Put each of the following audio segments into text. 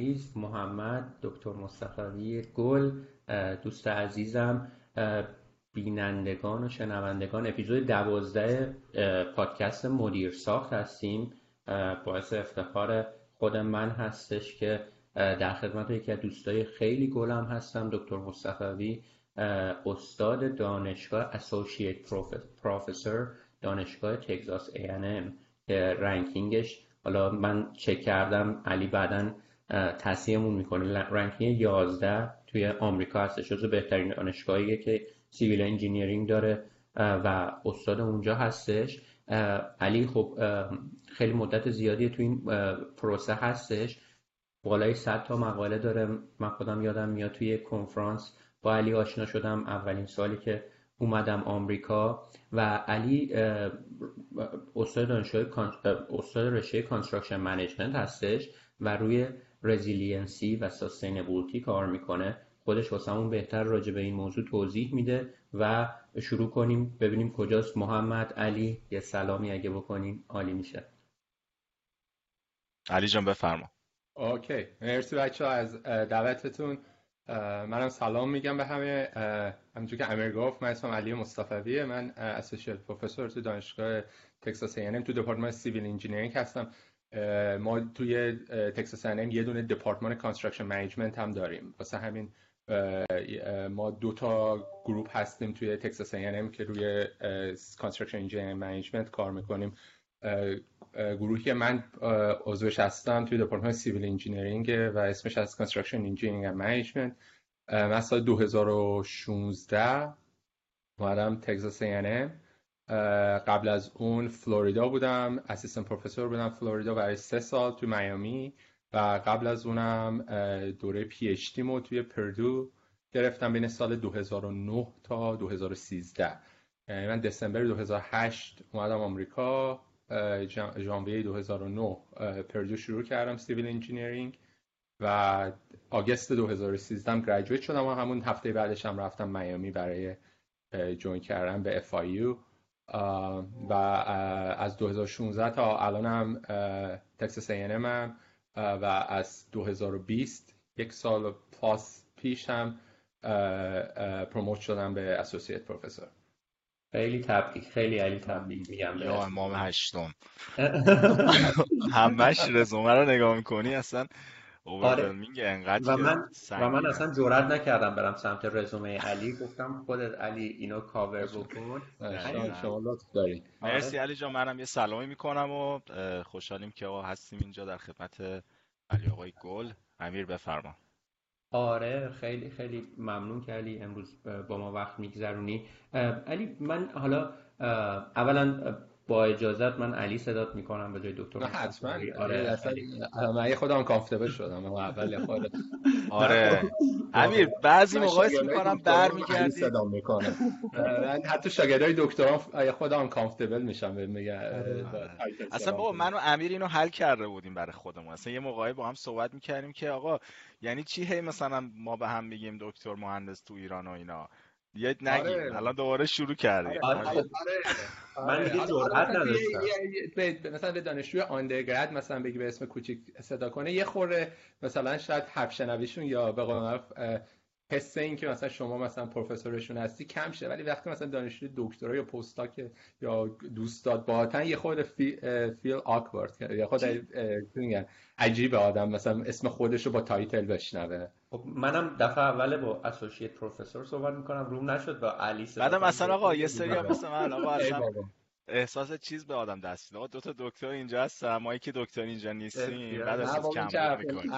عزیز محمد دکتر مصطفی گل دوست عزیزم بینندگان و شنوندگان اپیزود دوازده پادکست مدیر ساخت هستیم. باعث افتخار خود من هستش که در خدمت یکی از دوستای خیلی گلم هستم دکتر مصطفی استاد دانشگاه اسوسییت پروفسور دانشگاه تگزاس A&M که ranking ش حالا من چک کردم علی بعدا تصحیحمون می‌کنه. ranking 11 توی آمریکا هستش. جزو بهترین دانشگاهاییه که civil engineering داره و استاد اونجا هستش. علی خب خیلی مدت زیادی تو این پروسه هستش. بالای 100 تا مقاله داره. من خودم یادم میاد توی کنفرانس با علی آشنا شدم اولین سالی که اومدم آمریکا. و علی استاد دانشگاه استاد رشته construction management هستش و روی resiliency و sustainability کار می‌کنه. خودش واسمون بهتر راجع به این موضوع توضیح میده و شروع کنیم ببینیم کجاست. محمد علی یه سلامی اگه بکنیم عالی میشه. علی جان بفرما. OK. مرسی بچه ها از دعوتتون. منم سلام میگم به همه. همونجور که امیر گفت من اسمم علی مصطفیه. من associate professor تو دانشگاه تکساس A&M تو دپارتمان civil engineering هستم. ما توی تکساس A&M یه دونه دپارتمان construction management هم داریم. واسه همین ما دو تا group هستیم توی تکساس A&M که روی construction engineering management کار می‌کنیم. گروهی که من عضوش هستم توی دپارتمان civil engineering و اسمش هست construction engineering management. من سال 2016 اومدم تگزاس A&M قبل از اون فلوریدا بودم assistant professor بودم فلوریدا برای سه سال توی میامی و قبل از اونم دوره PhD مو توی پردو گرفتم بین سال 2009 تا 2013 من دسامبر 2008 اومدم آمریکا ژانویه 2009 پردو شروع کردم civil engineering و آگست 2013 هم گریجویت شدم و همون هفته بعدش هم رفتم میامی برای جوین کردن به FIU و از 2016 تا الانم تکساس A&M هم و از 2020 یک سال پاس پیش هم پروموت شدم به اسوسییت پروفسور خیلی تبریک خیلی علی تبریک میگم یا امام هشتم. همش رزومه رو نگاه می‌کنی اصلا آره. و من و من اصلا جرئت نکردم برم سمت رزومه علی. گفتم خودت علی اینو کاور بکن. شما مرسی علی جان منم یه سلامی می‌کنم و خوشحالیم که هستیم اینجا در خدمت علی آقای گل. امیر بفرما. آره خیلی خیلی ممنون که علی امروز با ما وقت میگذرونی. علی من حالا اولا با اجازت من علی صدات می‌کنم به جای دکتر حتما. آره. من یه خودم کامفتبل شدم. اول خود آره. امیر بعضی موقع اسم می‌کنم برمیگردی. صدا می‌کنم من حتی شاگردای دکترام خودم کامفتبل میشم میگه اصلا بابا من و امیر اینو حل کرده بودیم برای خودمون. اصلا یه موقعی با هم صحبت می‌کردیم که آقا یعنی چی هی مثلا ما به هم میگیم دکتر مهندس تو ایران و اینا؟ یه نگیم آره. الان دوباره شروع کردیم آره. آره. من دیگه جرأت نداشتم مثلا به دانشجوی آندرگراد مثلا بگی به اسم کوچیک صدا کنه یه خوره مثلا شاید حرف شنویشون یا به قول حس این که مثلا شما مثلا پروفسورشون هستی کم شه ولی وقتی مثلا دانشجو دکترا یا پستاک یا دوستات باهاتن یه خود فی، فیل آکوارد یا خود میگن؟ عجیب آدم مثلا اسم خودش رو با تایتل بشنوه. خب منم دفعه اول با اسوسییت پروفسور صحبت می‌کنم روم نشد با علی بعدم مثلا آقا یه سری مثلا من آقا اصلا احساس چیز به آدم دست میده. دو تا دکتر اینجا هست ما که دکتر اینجا نیستیم بعد از کم می‌کنیم.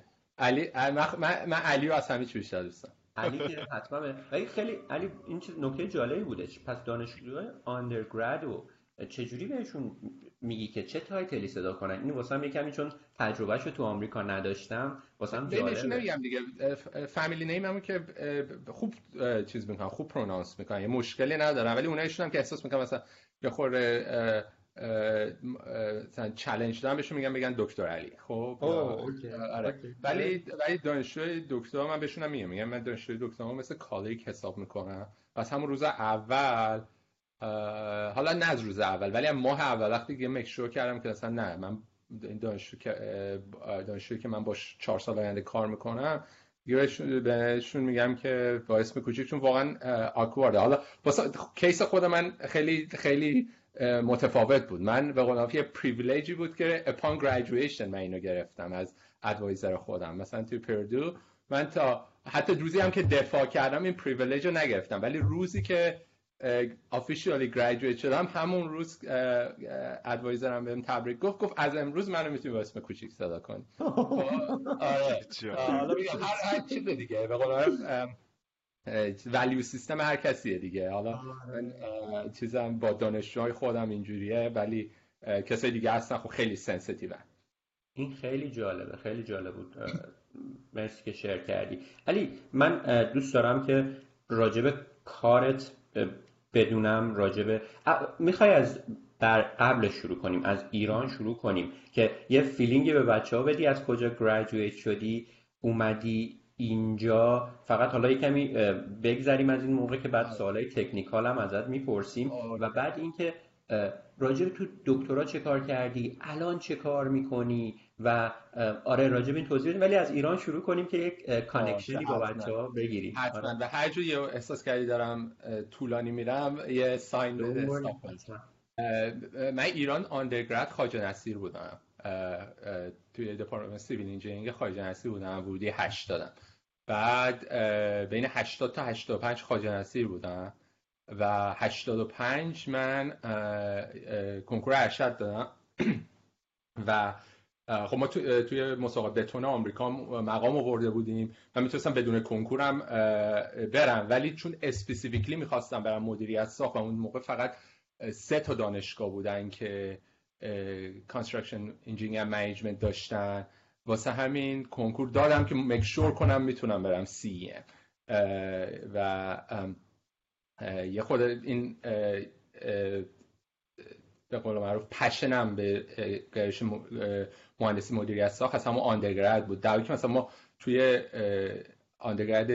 علی من, من علی رو از همه چی بیشتر دوستم علی که حتما ولی خیلی علی این چیز نکته جالبی بوده. پس دانشجوهای آندرگراد و چجوری بهشون میگی که چه title ی صدا کنن؟ این واسه یه کمی چون تجربهشو تو آمریکا نداشتم واسه جالبه. نمیگم دیگه. family name همون که خوب چیز می‌کنن خوب pronounce می‌کنن. یه مشکلی ندارن ولی اونایشون هم که احساس می‌کنن مثلا یه خورده مثلا چالش دادن بهشون میگن بگن دکتر علی. خب آره. ولی ولی دانشجوی دکتر من بهشون هم میگم میگم من دانشجوی دکتر مثل colleague حساب می‌کنم. از همون روز اول حالا نه از روز اول ولی ماه اول وقتی که make sure کردم که اصلا نه من دانشجویی که من باش چهار سال آینده کار می‌کنم بهشون میگم که با اسم کوچیک چون واقعا awkward ه حالا case خود من خیلی خیلی متفاوت بود. من به قول یه privilege ی بود که upon graduation من اینو گرفتم از advisor خودم. مثلا توی پردو من تا حتی روزی هم که دفاع کردم این privilege رو نگرفتم. ولی روزی که officially graduate شدم همون روز advisor م بهم تبریک گفت. گفت از امروز منو می‌تونی با اسم کوچیک صدا کنی آره. حالا هر هر چیز دیگه. به قول value system هر کسیه دیگه. حالا من چیزم با دانشجوهای خودم اینجوریه ولی کسای دیگه هستن خب خیلی sensitive این خیلی جالبه خیلی جالب بود. مرسی که share کردی. علی من دوست دارم که راجب کارت بدونم راجب می‌خوای از در قبل شروع کنیم از ایران شروع کنیم که یه فیلینگی به بچه ها بدی از کجا گریجویت شدی اومدی؟ اینجا فقط حالا یه کمی بگذریم از این موقع که بعد سوالای تکنیکال هم ازت می‌پرسیم. و بعد اینکه راجب تو دکترا چه کار کردی؟ الان چه کار می‌کنی؟ و آره راجب این توضیح بدیم. ولی از ایران شروع کنیم که یک connection ی با بچه ها بگیریم. حتما. آره. و هر جور احساس کردی دارم طولانی میرم یه sign بده من ایران undergrad خواجه نصیر بودم. توی دپارتمان civil engineering خواجه نصیر بودم ورودی 80 ام. بعد بین 80 تا 85 خواجه نصیر بودم و 85 من کنکور ارشد دادم. و خب ما توی مسابقه بتون آمریکا مقام آورده بودیم من می‌تونستم بدون کنکورم برم. ولی چون specifically می‌خواستم برم مدیریت ساخت و اون موقع فقط سه تا دانشگاه بودن که construction engineering management داشتن. واسه همین کنکور دادم که make sure کنم می‌تونم برم سی و یه خود این به قول معروف پشنم به گرایش مهندسی مدیریت ساخت. از همون آندرگراد بود. در که مثلا ما توی آندرگراد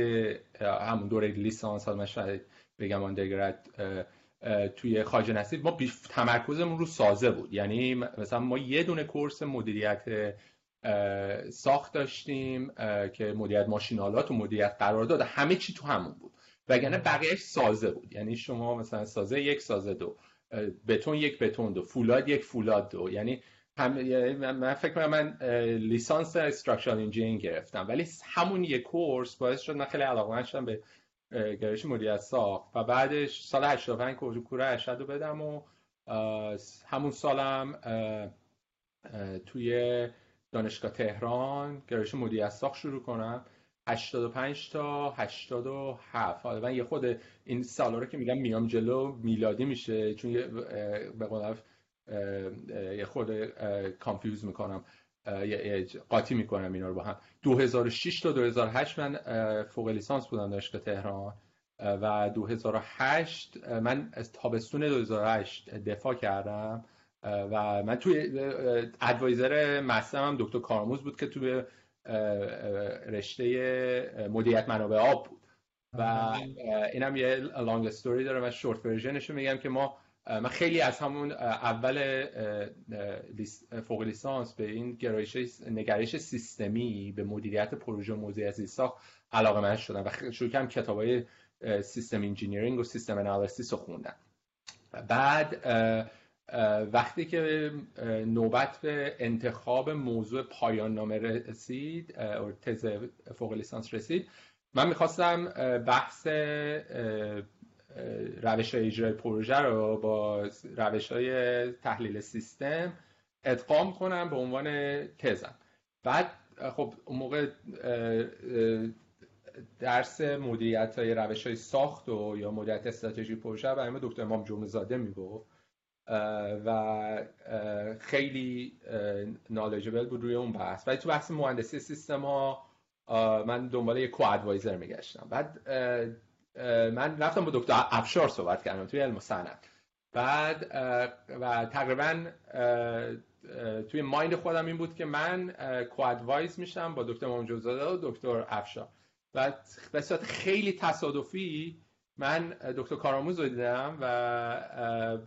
همون دوره لیسانس حالا من شاید بگم آندرگراد توی خارج نصیب ما تمرکزمون رو سازه بود. یعنی مثلا ما یه دونه کورس مدیریت ساخت داشتیم که مدیریت ماشینالات و مدیریت قرارداد همه چی تو همون بود. وگرنه بقیهش سازه بود. یعنی شما مثلا سازه یک سازه دو. بتون یک بتون دو. فولاد یک فولاد دو. یعنی هم یعنی من فکر کنم من لیسانس structural engineering گرفتم. ولی همون یک course باعث شد من خیلی علاقمند شدم به گرایش مدیریت ساخت. و بعدش سال 85 کنکور ارشد رو دادم و همون سالم توی دانشگاه تهران گرایش مدیریت ساخت شروع کنم. 85 تا 87 حالا من یه خود این سالا رو که میگم میام جلو میلادی میشه چون به قول یه خود کانفیوز می‌کنم. قاطی می‌کنم اینا رو با هم. 2006 تا 2008 من فوق لیسانس بودم دانشگاه تهران. و 2008 من از تابستون 2008 دفاع کردم. و من توی advisor master م هم دکتر کارآموز بود که توی رشته مدیریت منابع آب بود. و اینم یه long story داره. من short version ش رو میگم که ما من خیلی از همون اول فوق لیسانس به این گرایش نگرش سیستمی به مدیریت پروژه موضوعی ساخت علاقمند شدم و شروع کردم کتاب های system engineering و system analysis رو خوندم. بعد وقتی که نوبت به انتخاب موضوع پایان نامه رسید تز فوق لیسانس رسید من می‌خواستم بحث روش های اجرای پروژه رو با روش های تحلیل سیستم ادغام کنم به عنوان تزم. بعد خب اون موقع درس مدیریت های روش های ساخت و یا مدیریت استراتژی پروژه برای دکتر امام جمعه زاده می‌گفت. و خیلی نالجبل بود روی اون بحث. ولی تو بحث مهندسی سیستم ها من دنبال یک کو ادوایزر میگشتم. بعد من رفتم با دکتر افشار صحبت کردم توی علم صنعت. بعد و تقریبا توی مایند خودم این بود که من کو ادوایز میشم با دکتر مامجوزاده و دکتر افشار. و به صورت خیلی تصادفی من دکتر کارآموز رو دیدم و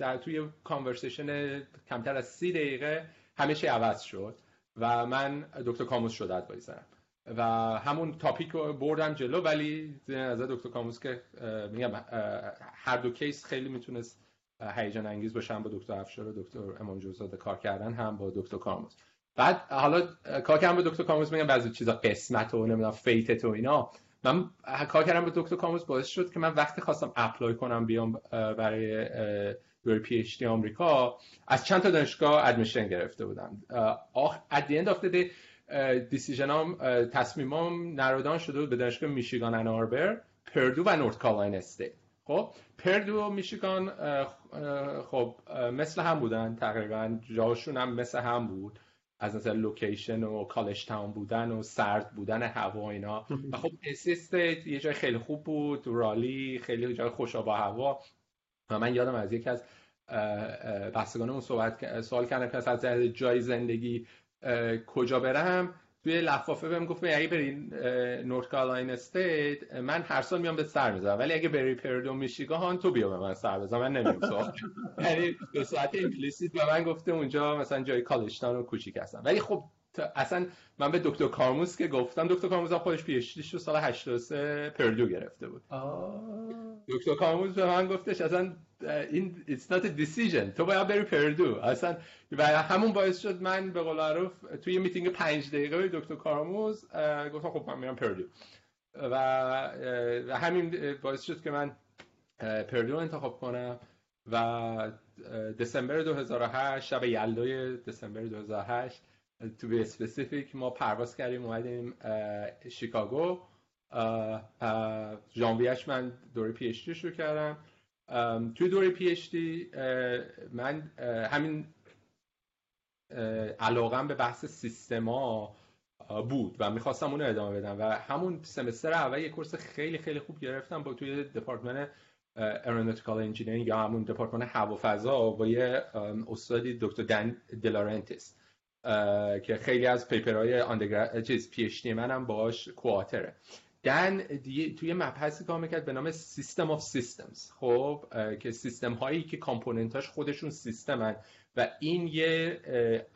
در توی conversation کمتر از سی دقیقه همه چی عوض شد و من دکتر کارآموز شد advisor م و همون topic رو بردم جلو ولی از دکتر کارآموز که میگم هر دو case خیلی می‌تونست هیجان انگیز باشه هم با دکتر افشار و دکتر امام جوزاده کار کردن هم با دکتر کارآموز. بعد حالا کار کردم با دکتر کارآموز میگم بعضی چیزا قسمت و نمی‌دونم fit و اینا. من کار کردم با دکتر کارآموز باعث شد که من وقتی خواستم apply کنم بیام برای دوره PhD آمریکا از چند تا دانشگاه admission گرفته بودم at the end of the day decision ام تصمیمام narrow down شده بود به دانشگاه میشیگان Ann Arbor پردو و North Carolina State. خب پردو و میشیگان خب مثل هم بودن تقریبا جاشون هم مثل هم بود. از نظر location و college town بودن و سرد بودن هوا اینا. و خب NC State یه جای خیلی خوب بود رالی خیلی جای خوش آب و هوا. و من یادم از یکی از بحثگانمون صحبت سوال کردم که از جای زندگی کجا برم؟ توی لفافه بهم گفت اگه بری North Carolina State من هر سال میام بهت سر می‌زنم. ولی اگه بری پردو میشیگان تو بیا به من سر بزن. من نمیام یعنی به صورت implicit به من گفته اونجا مثلا جای college town کوچیک هستم. ولی خب اصلا من به دکتر کارآموز که گفتم دکتر کارآموز خودش PhD رو سال 83 پردو گرفته بود. دکتر کارآموز به من گفتش اصلا این it's not a decision تو باید بری پردو. اصلا و همون باعث شد من به قول معروف توی میتینگ پنج دقیقه دکتر کارآموز گفتم خب من میرم پردو. و همین باعث شد که من پردو انتخاب کنم و دسامبر 2008 شب یلدای دسامبر 2008 to be specific ما پرواز کردیم اومدیم شیکاگو. ژانویهش من دوره PhD شروع کردم. توی دوره PhD من همین علاقم به بحث سیستما بود و می‌خواستم اون ادامه بدم و همون semester اول یه course خیلی خیلی خوب گرفتم با توی دپارتمان aeronautical engineering یا همون دپارتمان هوافضا با یه استادی دکتر دن دلارنتیس که خیلی از paper های undergrad چیز PhD منم باهاش co-author ه دن توی مبحثی کار می‌کرد به نام system of systems خب که سیستم هایی که component اش خودشون سیستمن و این یه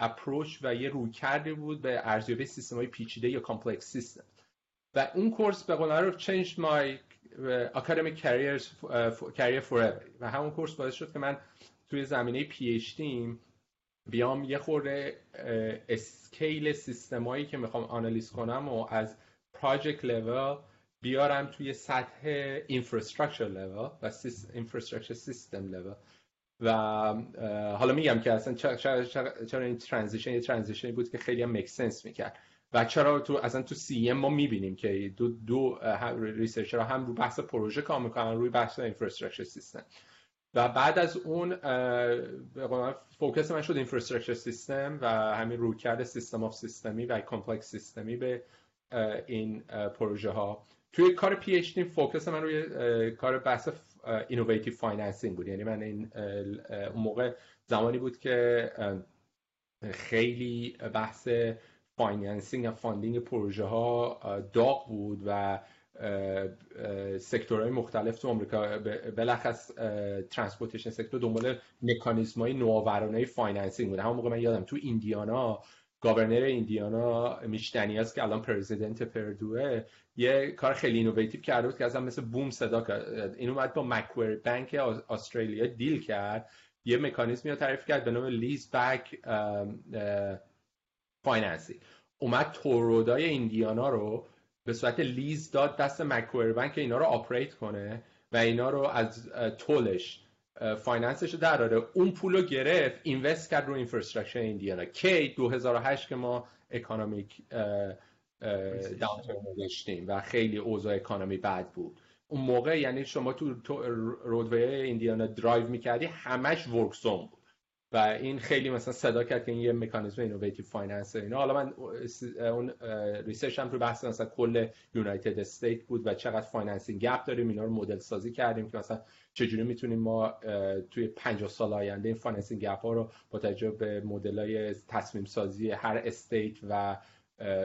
approach و یه رویکرده بود به ارزیابی سیستم های پیچیده یا complex system و اون course به قول رو change my academic career forever. و همون course باعث شد که من توی زمینه PhD بیام یه خورده scale سیستمایی که می‌خوام آنالیز کنم و از project level بیارم توی سطح infrastructure level و infrastructure system level. و حالا میگم که اصلا چرا, چرا, این transition یه transition ی بود که خیلی هم make sense می‌کرد. و چرا تو اصلا تو CM ما می‌بینیم که دو دو researcher هم رو بحث پروژه کار می‌کنن روی بحث infrastructure system و بعد از اون focus من شد infrastructure system و همین رویکرد system of system ی و complex system ی به این پروژه ها توی کار PhD focus من روی کار بحث innovative financing بود. یعنی من این اون موقع زمانی بود که خیلی بحث financing و funding پروژه ها داغ بود و sector های مختلف تو آمریکا بالاخص transportation sector دنبال مکانیزم های نوآورانه financing بود همون موقع من یادم تو ایندیانا governor ایندیانا میچ دنیلز که الان president پردو ه یه کار خیلی innovative کرده بود که اصلا مثل boom صدا کرد این اومد با مکواری بانک استرالیا deal کرد. یه مکانیزمی رو تعریف کرد به نام lease back financing اومد toll road های ایندیانا رو به صورت lease داد دست مکواری بانک که اینا رو operate کنه و اینا رو از toll ش finance ش در اون پول رو گرفت invest کرد رو infrastructure ایندیانا کی 2008 که ما economic downturn داشتیم و خیلی اوضاع economy بد بود. اون موقع یعنی شما تو, road های ایندیانا درایو می‌کردی همش work zone بود. و این خیلی مثلا صدا کرد که این یه مکانیزم innovative finance اینا. حالا من اون research م رو بحث مثلا کل United States بود و چقدر financing gap داریم اینا رو مدل سازی کردیم که مثلا چجوری می‌تونیم ما توی 50 سال آینده این financing gap ها رو با توجه به مدل های تصمیم سازی هر state و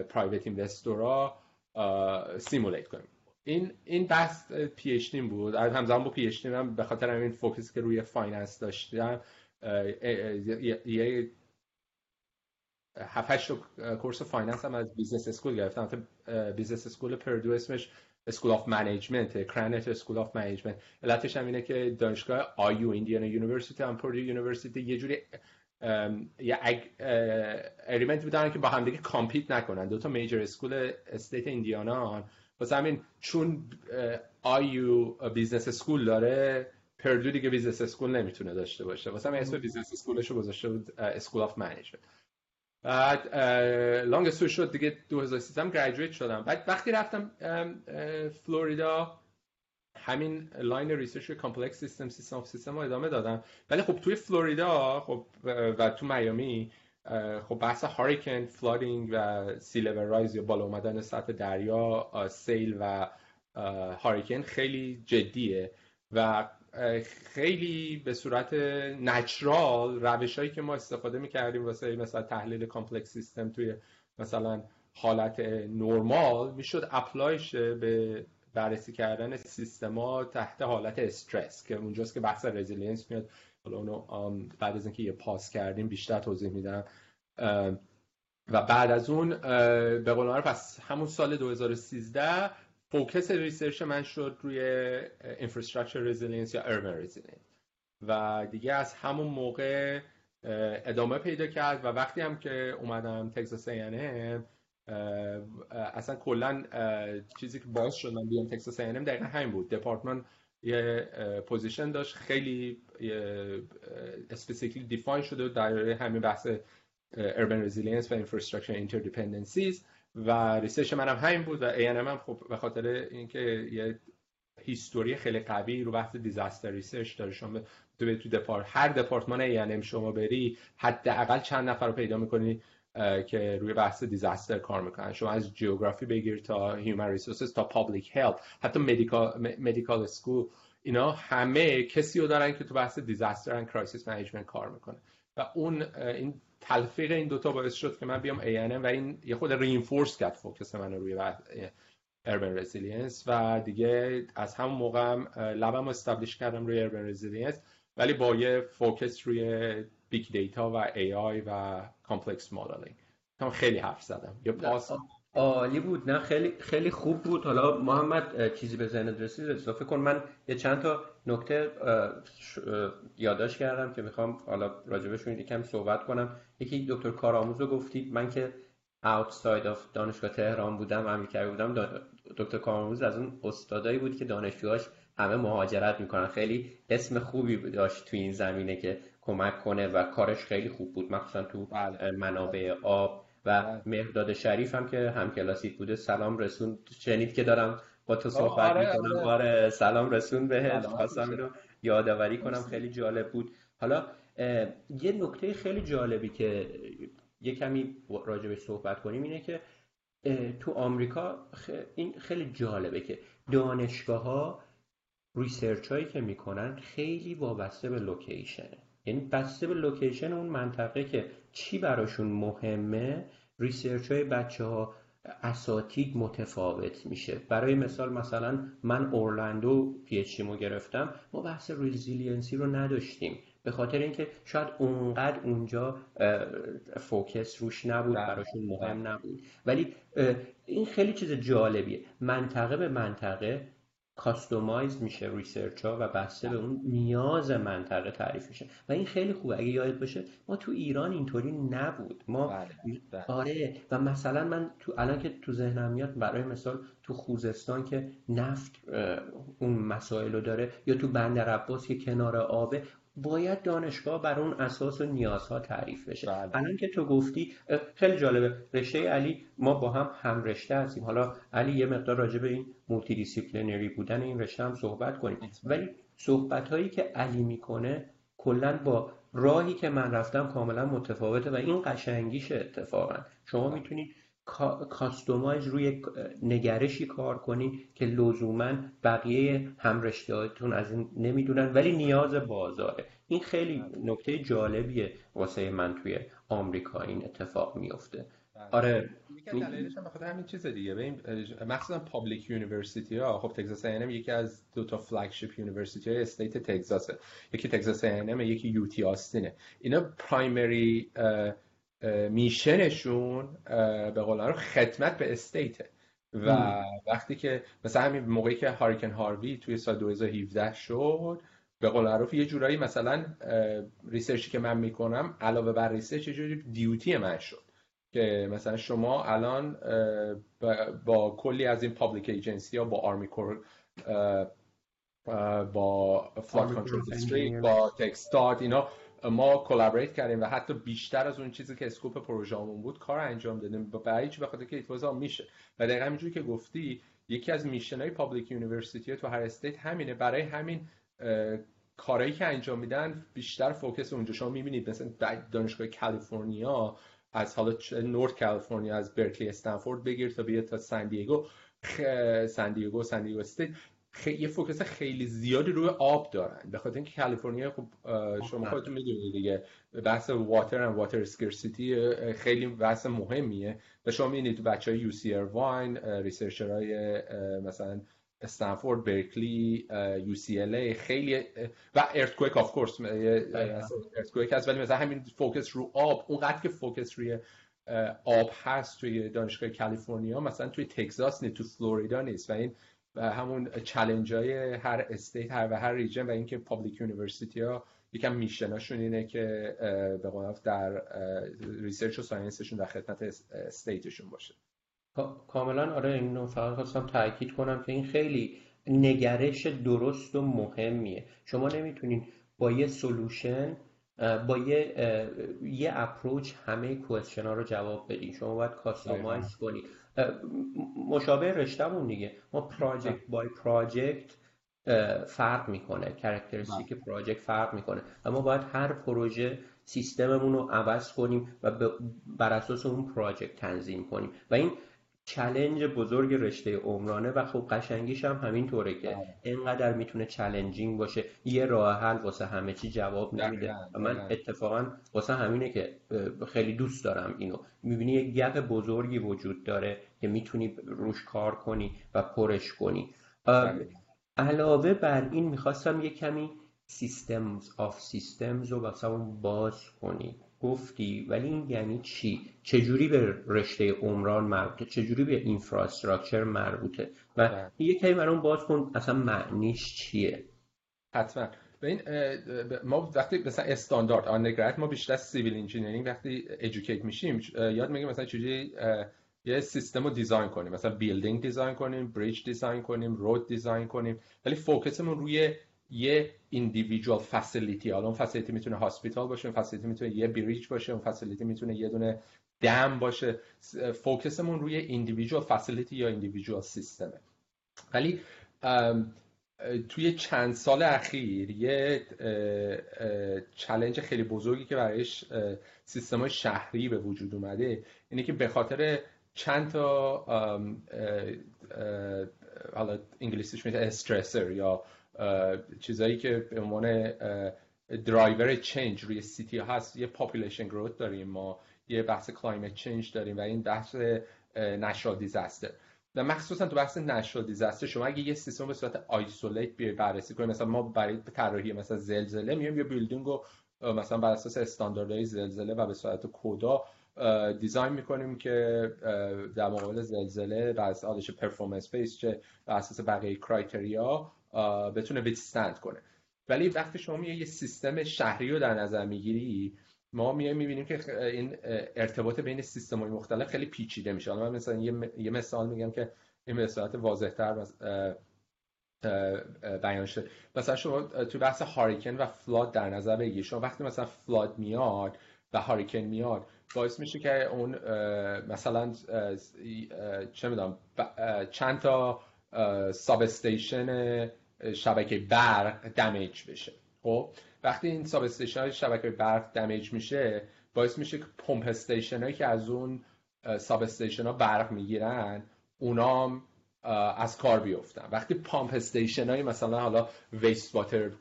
private investor ا simulate کنیم. این این بحث PhD بود. همزمان با PhD هم به خاطر همین focus که روی finance داشتم یه 7 8 course finance هم از business school گرفتم. business school پردو اسمش School of Management کرنرت School of Management. علتش هم اینه که دانشگاه آیو ایندیانا University هم پردو University یه جوری یه agreement بودن که با هم دیگه compete نکنن. دو تا major school state ایندیانا واسه همین چون آیو business school داره پردو دیگه business school نمی‌تونه داشته باشه. واسه اسم business school ش رو گذاشته بود School of Management بعد long story شد دیگه 2013 هم graduate شدم. بعد وقتی رفتم فلوریدا همین line research complex system system of system رو ادامه دادم. ولی خب توی فلوریدا خب و تو میامی خب بحث hurricane flooding و sea level rise یا بالا اومدن سطح دریا سیل و hurricane خیلی جدیه. و خیلی به صورت natural روش هایی که ما استفاده می‌کردیم واسه مثلا تحلیل complex system توی مثلا حالت نرمال می‌شد apply ش به بررسی کردن سیستما تحت حالت استرس که اونجاست که بحث resilience میاد. حالا اونو بعد از اینکه یه pause کردیم بیشتر توضیح میدم. و بعد از اون به قول پس همون سال 2013 focus research من شد روی infrastructure resilience یا urban resilience. و دیگه از همون موقع ادامه پیدا کرد و وقتی هم که اومدم تگزاس A&M اصلا کلا چیزی که باعث شد من بیام تگزاس A&M دقیقا همین بود. دپارتمان یه position داشت خیلی specifically define شده در همین بحث urban resilience و infrastructure interdependencies. و research منم همین بود و A&M هم خب به خاطر اینکه یه history خیلی قوی رو بحث disaster research داره شما تو تو دپارت هر دپارتمان A&M شما بری حداقل چند نفر رو پیدا می‌کنی که روی بحث disaster کار می‌کنن. شما از geography بگیر تا human resources تا public health حتی medical school اینا همه کسی رو دارن که تو بحث disaster and crisis management کار می‌کنه. و اون این تلفیق این دوتا باعث شد که من بیام A&M و این یه خورده reinforce کرد focus من روی urban resilience و دیگه از همون موقع هم lab م establish کردم روی urban resilience ولی با یه focus روی big data و AI و complex modeling خیلی حرف زدم. یه pause عالی بود. نه خیلی خیلی خوب بود. حالا محمد چیزی به ذهنت رسید؟ اضافه کن. من یه چند تا نکته یادداشت کردم که می‌خوام حالا راجبشون یکم صحبت کنم یکی دکتر کارآموز رو گفتید من که اوتساید آف دانشگاه تهران بودم امریکایی بودم دکتر کارآموز از اون استادایی بود که دانشجوهاش همه مهاجرت می‌کنن خیلی اسم خوبی داشت تو این زمینه که کمک کنه و کارش خیلی خوب بود مخصوصا تو بله. منابع آب و بله. مهرداد شریف هم که همکلاسی بوده سلام رسون شنید که دارم با تو صحبت آره می‌کنم. آره. آره سلام رسون به خواستم اینو یادآوری کنم. خیلی جالب بود. حالا یه نکته خیلی جالبی که یه کمی راجبش صحبت کنیم اینه که تو آمریکا این خیلی جالبه که دانشگاه ها research هایی که می‌کنن خیلی وابسته به location ه. یعنی بسته به location اون منطقه که چی براشون مهمه research های بچه ها اساتید متفاوت میشه برای مثال مثلا من اورلندو PhD گرفتم ما بحث resiliency رو نداشتیم به خاطر اینکه شاید اونقدر اونجا focus روش نبود بله. براشون مهم بله. نبود ولی این خیلی چیز جالبیه منطقه به منطقه customize میشه research ها و بسته به اون نیاز منطقه تعریف میشه. و این خیلی خوبه. اگه یاد باشه ما تو ایران اینطوری نبود. ما بله، بله. آره و مثلا من تو الان که تو ذهنم میاد برای مثال تو خوزستان که نفت اون مسائل رو داره یا تو بندر عباس که کنار آبه باید دانشگاه بر اون اساس و نیازها تعریف بشه. بله. الان که تو گفتی خیلی جالبه. رشته علی ما با هم هم رشته هستیم. حالا علی یه مقدار راجع به این multidisciplinary بودن این رشته هم صحبت کنیم. ولی صحبت هایی که علی می‌کنه کلا با راهی که من رفتم کاملا متفاوته و این قشنگیشه اتفاقا. شما می‌تونید customize روی نگرشی کار کنین که لزوما بقیه همرشتهاتون از این نمی‌دونن ولی نیاز بازاره. این خیلی نکته جالبیه واسه من توی آمریکا این اتفاق میفته. آره. یکی دلیلش هم بخاطر همین چیز دیگه. ببین مخصوصا public university ها. خب تگزاس A&M یکی از دو تا flagship university های state تگزاسه یکی تگزاس A&M یکی UT آستینه اینا primary mission شون به قول رو خدمت به state ه و وقتی که مثلا همین موقعی که hurricane هاروی توی سال 2017 شد به قول معروف یه جورایی مثلا research ی که من می‌کنم علاوه بر research یه جوری duty من شد. که مثلا شما الان با کلی از این public agency ها با Army Corps با flood control district با TxDOT اینا ما collaborate کردیم و حتی بیشتر از اون چیزی که scope پروژه‌مون بود کار انجام دادیم. برای چی بخاطر که it was a mission. و دقیقا همینجوری که گفتی یکی از mission های public university تو هر state همینه. برای همین کارهایی که انجام میدن بیشتر focus اونجا. شما می‌بینید مثلا دانشگاه کالیفرنیا از حالا north کالیفرنیا از برکلی استنفورد بگیر تا بیاد تا سان دیگو. سان دیگو سان دیگو State. یه focus خیلی زیادی روی آب دارن. به خاطر اینکه کالیفرنیا خب شما خودتون می‌دونید دیگه بحث water و water scarcity خیلی بحث مهمیه. و شما می‌بینید تو بچه های UC Irvine researcher های مثلا استنفورد برکلی UCLA خیلی و earthquake of course earthquake هست ولی مثلا همین focus رو آب اونقدر که focus روی آب هست توی دانشگاه کالیفرنیا مثلا توی تگزاس نیست تو فلوریدا نیست و این و همون challenge های هر state هر و هر region و اینکه public university ها یکم mission هاشون اینه که به قول در research و science شون در خدمت state شون باشه. کاملا آره این فقط خواستم تاکید کنم که این خیلی نگرش درست و مهمیه. شما نمی‌تونین با یه solution با یه یه approach همه question ها رو جواب بدین. شما باید customize کنید مشابه رشتهمون دیگه. ما project by project فرق می‌کنه. characteristic project فرق می‌کنه. اما باید هر پروژه سیستممون رو عوض کنیم و بر اساس اون project تنظیم کنیم. و این challenge بزرگ رشته عمرانه و خب قشنگیش هم همینطوره که بله. اینقدر می‌تونه challenging باشه. یه راه حل واسه همه چی جواب نمیده. و من اتفاقا واسه همینه که خیلی دوست دارم اینو. می‌بینی یه گپ بزرگی وجود داره که می‌تونی روش کار کنی و پرش کنی. علاوه بر این می‌خواستم یه کمی سیستمز آف سیستمز رو واسه باز کنی. گفتی ولی این یعنی چی؟ چجوری به رشته عمران مربوطه؟ چجوری به اینفراستراکچر مربوطه؟ و بله. یه کمی برام باز کن اصلا معنیش چیه؟ حتما. این ما وقتی مثلا استاندارد undergrad ما بیشتر civil engineering وقتی educate میشیم یاد میگیم مثلا چجوری یه سیستم رو design کنیم. مثلا building design کنیم bridge design کنیم road design کنیم ولی focus مون روی یه individual facility حالا اون facility می‌تونه hospital باشه اون facility می‌تونه یه bridge باشه اون facility می‌تونه یه دونه dam باشه. focus مون روی individual facility یا individual سیستمه ولی توی چند سال اخیر یه challenge خیلی بزرگی که برایش سیستم شهری به وجود اومده اینه که به خاطر چند تا حالا انگلیسیش میشه stressor یا چیزایی که به عنوان driver change روی city هست یه population growth داریم ما یه بحث climate change داریم و این بحث natural disaster. و مخصوصا تو بحث natural disaster شما اگه یه سیستم به صورت isolate بیای بررسی کنید مثلا ما برای طراحی مثلا زلزله میایم یه building رو مثلا بر اساس استانداردهای زلزله و به صورت کدا design می‌کنیم که در مقابل زلزله و از آدش performance base چه بر اساس بقیه criteria بتونه withstand کنه. ولی وقتی شما یه سیستم شهری رو در نظر می‌گیری ما میایم می‌بینیم که این ارتباط بین سیستم های مختلف خیلی پیچیده میشه. من مثلا یه, مثال میگم که این به صورت واضحتر بیان شد مثلا شما تو بحث هاریکن و فلاد در نظر بگیرید شما وقتی مثلا فلاد میاد و هاریکن میاد باعث میشه که اون مثلا چه می‌دونم چند تا ساب استیشن شبکه برق دمیج بشه. خب وقتی این substation شبکه برق damage میشه باعث میشه که pump station هایی که از اون substation ها برق می‌گیرن اونام از کار بیفتن. وقتی pump station های مثلا حالا wastewater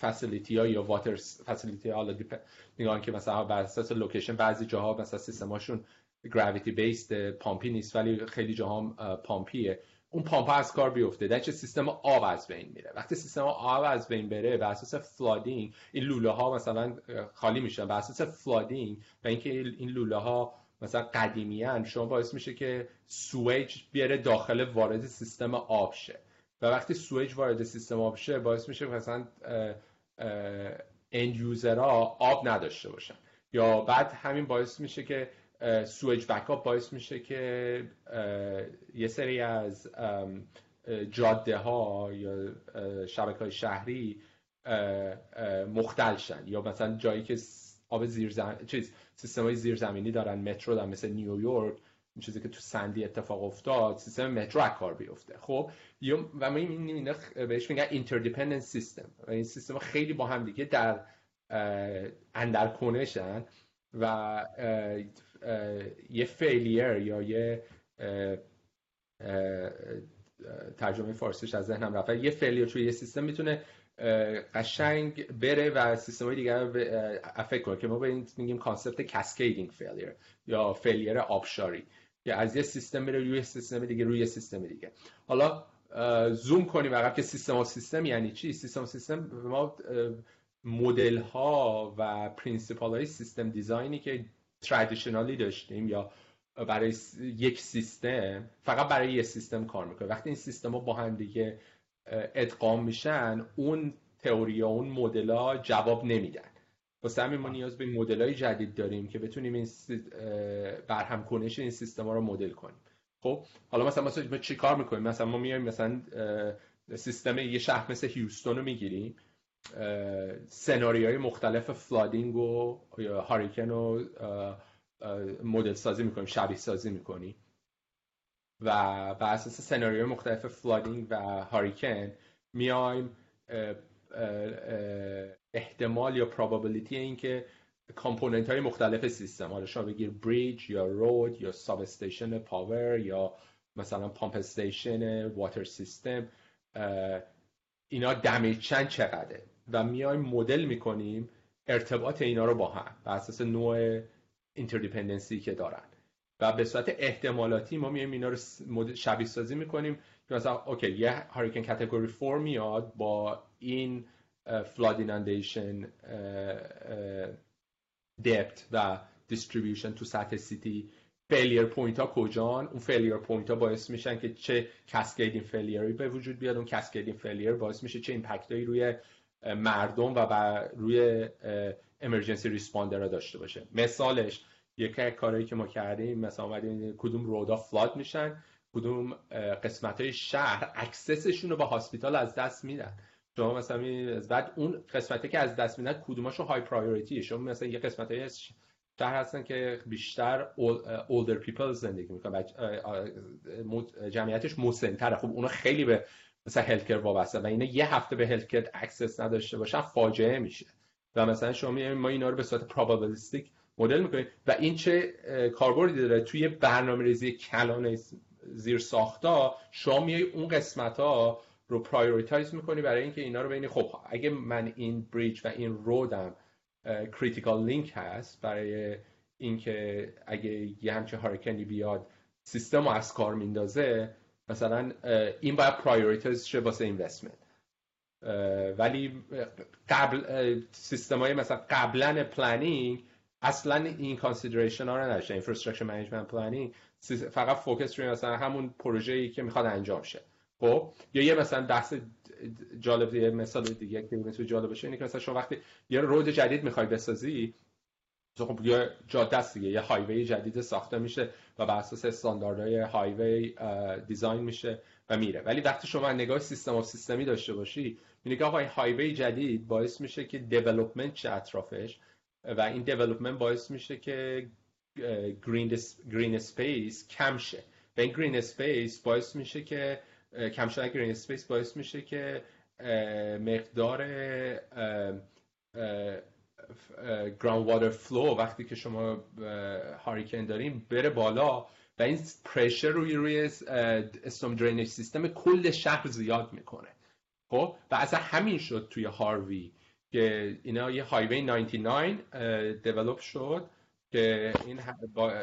facility ها یا water facility ها حالا نگاه که مثلا بر اساس location بعضی جاها مثلا سیستماشون gravity based pump ی نیست ولی خیلی جاها pump یه اون pump از کار بیفته. در سیستم آب از بین میره. وقتی سیستم آب از بین بره به اساس flooding این لوله ها مثلا خالی میشن. به اساس flooding و اینکه این لوله ها مثلا قدیمیان شما باعث میشه که sewage بیاره داخل وارد سیستم آب شه. و وقتی sewage وارد سیستم آب شه باعث میشه مثلا end user ها آب نداشته باشن. یا بعد همین باعث میشه که sewage backup باعث میشه که یه سری از جاده ها یا شبکه های شهری مختل شن یا مثلا جایی که آب زیر. چیز سیستم های زیرزمینی دارن مترو دارن مثل نیویورک چیزی که تو Sandy اتفاق افتاد سیستم مترو کار بیفته خب و ما این بهش میگن interdependent system این سیستم خیلی با هم دیگه در اندرکنشن و یه failure یا یه ترجمه فارسیش از ذهنم رفت. یه failure توی یه سیستم می‌تونه قشنگ بره و سیستم های دیگر رو affect کنه که ما به این میگیم concept cascading failure یا failure آبشاری که از یه سیستم میره روی سیستم دیگه روی سیستم دیگه. حالا زوم کنیم عقب که system of system یعنی چی؟ system of system ما مدل ها و principle های system design ی که traditionally داشتیم یا برای یک سیستم فقط برای یک سیستم کار می‌کنه. وقتی این سیستم ها با هم دیگه ادغام میشن اون تئوری اون مدل جواب نمیدن. واسه همین ما نیاز به مدل های جدید داریم که بتونیم این برهم کنش این سیستم ها رو مدل کنیم. خب حالا مثلا ما چی کار می‌کنیم؟ مثلا ما میایم مثلا سیستم یه شهر مثل هیوستون رو می‌گیریم. سناریوهای مختلف flooding و hurricane رو مدل سازی می‌کنیم شبیه سازی می‌کنیم. و بر اساس سناریوهای مختلف flooding و hurricane میایم احتمال یا probability اینکه component های مختلف سیستم حالا شما بگیر bridge یا road یا substation power یا مثلا pump station water system اینا damage شن چقدره؟ و میایم مدل می‌کنیم ارتباط اینا رو با هم بر اساس نوع interdependency که دارن. و به صورت احتمالاتی ما میایم اینا رو شبیه سازی می‌کنیم. که مثلا okay یه hurricane category 4 میاد با این flood inundation depth و distribution تو سطح city failure point ها کجان؟ اون failure point ها باعث میشن که چه cascading failure ی به وجود بیاد اون cascading failure باعث میشه چه impact روی مردم و روی emergency responder ها داشته باشه. مثالش یکی از کارهایی که ما کردیم مثلا اومدیم کدوم road ا flood میشن کدوم قسمت های شهر access شون رو به hospital از دست میدن. شما مثلا بعد اون قسمتی که از دست میدن کدوماشون high priority شما مثلا یه قسمت های شهر هستن که بیشتر older people زندگی می‌کنن. جمعیتش مسنتره. خب اونا خیلی به مثلا healthcare وابسته و اینا یه هفته به healthcare access نداشته باشن فاجعه میشه. و مثلا شما ما اینا رو به صورت probabilistic مدل می‌کنیم و این چه کاربردی داره؟ توی برنامه ریزی کلان زیر ساختا شما میای اون قسمت ها رو prioritize می‌کنی برای اینکه اینا رو ببینی. خب اگه من این bridge و این road م critical link هست برای اینکه اگه یه همچه hurricane ی بیاد سیستم رو از کار میندازه مثلا این باید prioritize شه واسه investment ولی قبل سیستم های مثلا قبلا planning اصلا این consideration ها رو نداشته infrastructure management planning فقط focus روی مثلا همون پروژه ای که می‌خواد انجام شه. خب یا یه مثلا بحث جالب یه مثال دیگه که می‌تونه جالب باشه اینه که مثلا شما وقتی یه road جدید می‌خوای بسازی خب یه جاده است دیگه یه highway جدید ساخته میشه و بر اساس استانداردهای highway design میشه و میره. ولی وقتی شما نگاه system of system ی داشته باشی میگه که آقا highway جدید باعث میشه که development شه اطرافش و این development باعث میشه که green green space کم شه. و این green space باعث میشه که کم شدن green space باعث میشه که مقدار groundwater flow وقتی که شما hurricane داریم بره بالا و این pressure روی روی storm drainage system کل شهر زیاد می‌کنه. خب؟ و اصلا همین شد توی Harvey که اینا یه highway 99 develop شد که این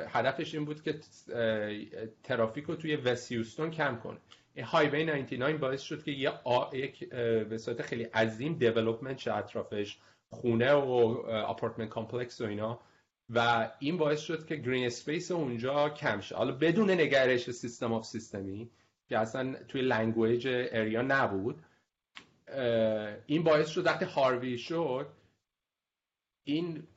هدفش این بود که ترافیک رو توی West Houston کم کنه. highway 99 باعث شد که یه یک به صورت خیلی عظیم development شه اطرافش. خونه و apartment complex و اینا. و این باعث شد که green space اونجا کم شه. حالا بدون نگرش system of system ی که اصلا توی language area نبود. این باعث شد وقتی هاروی شد این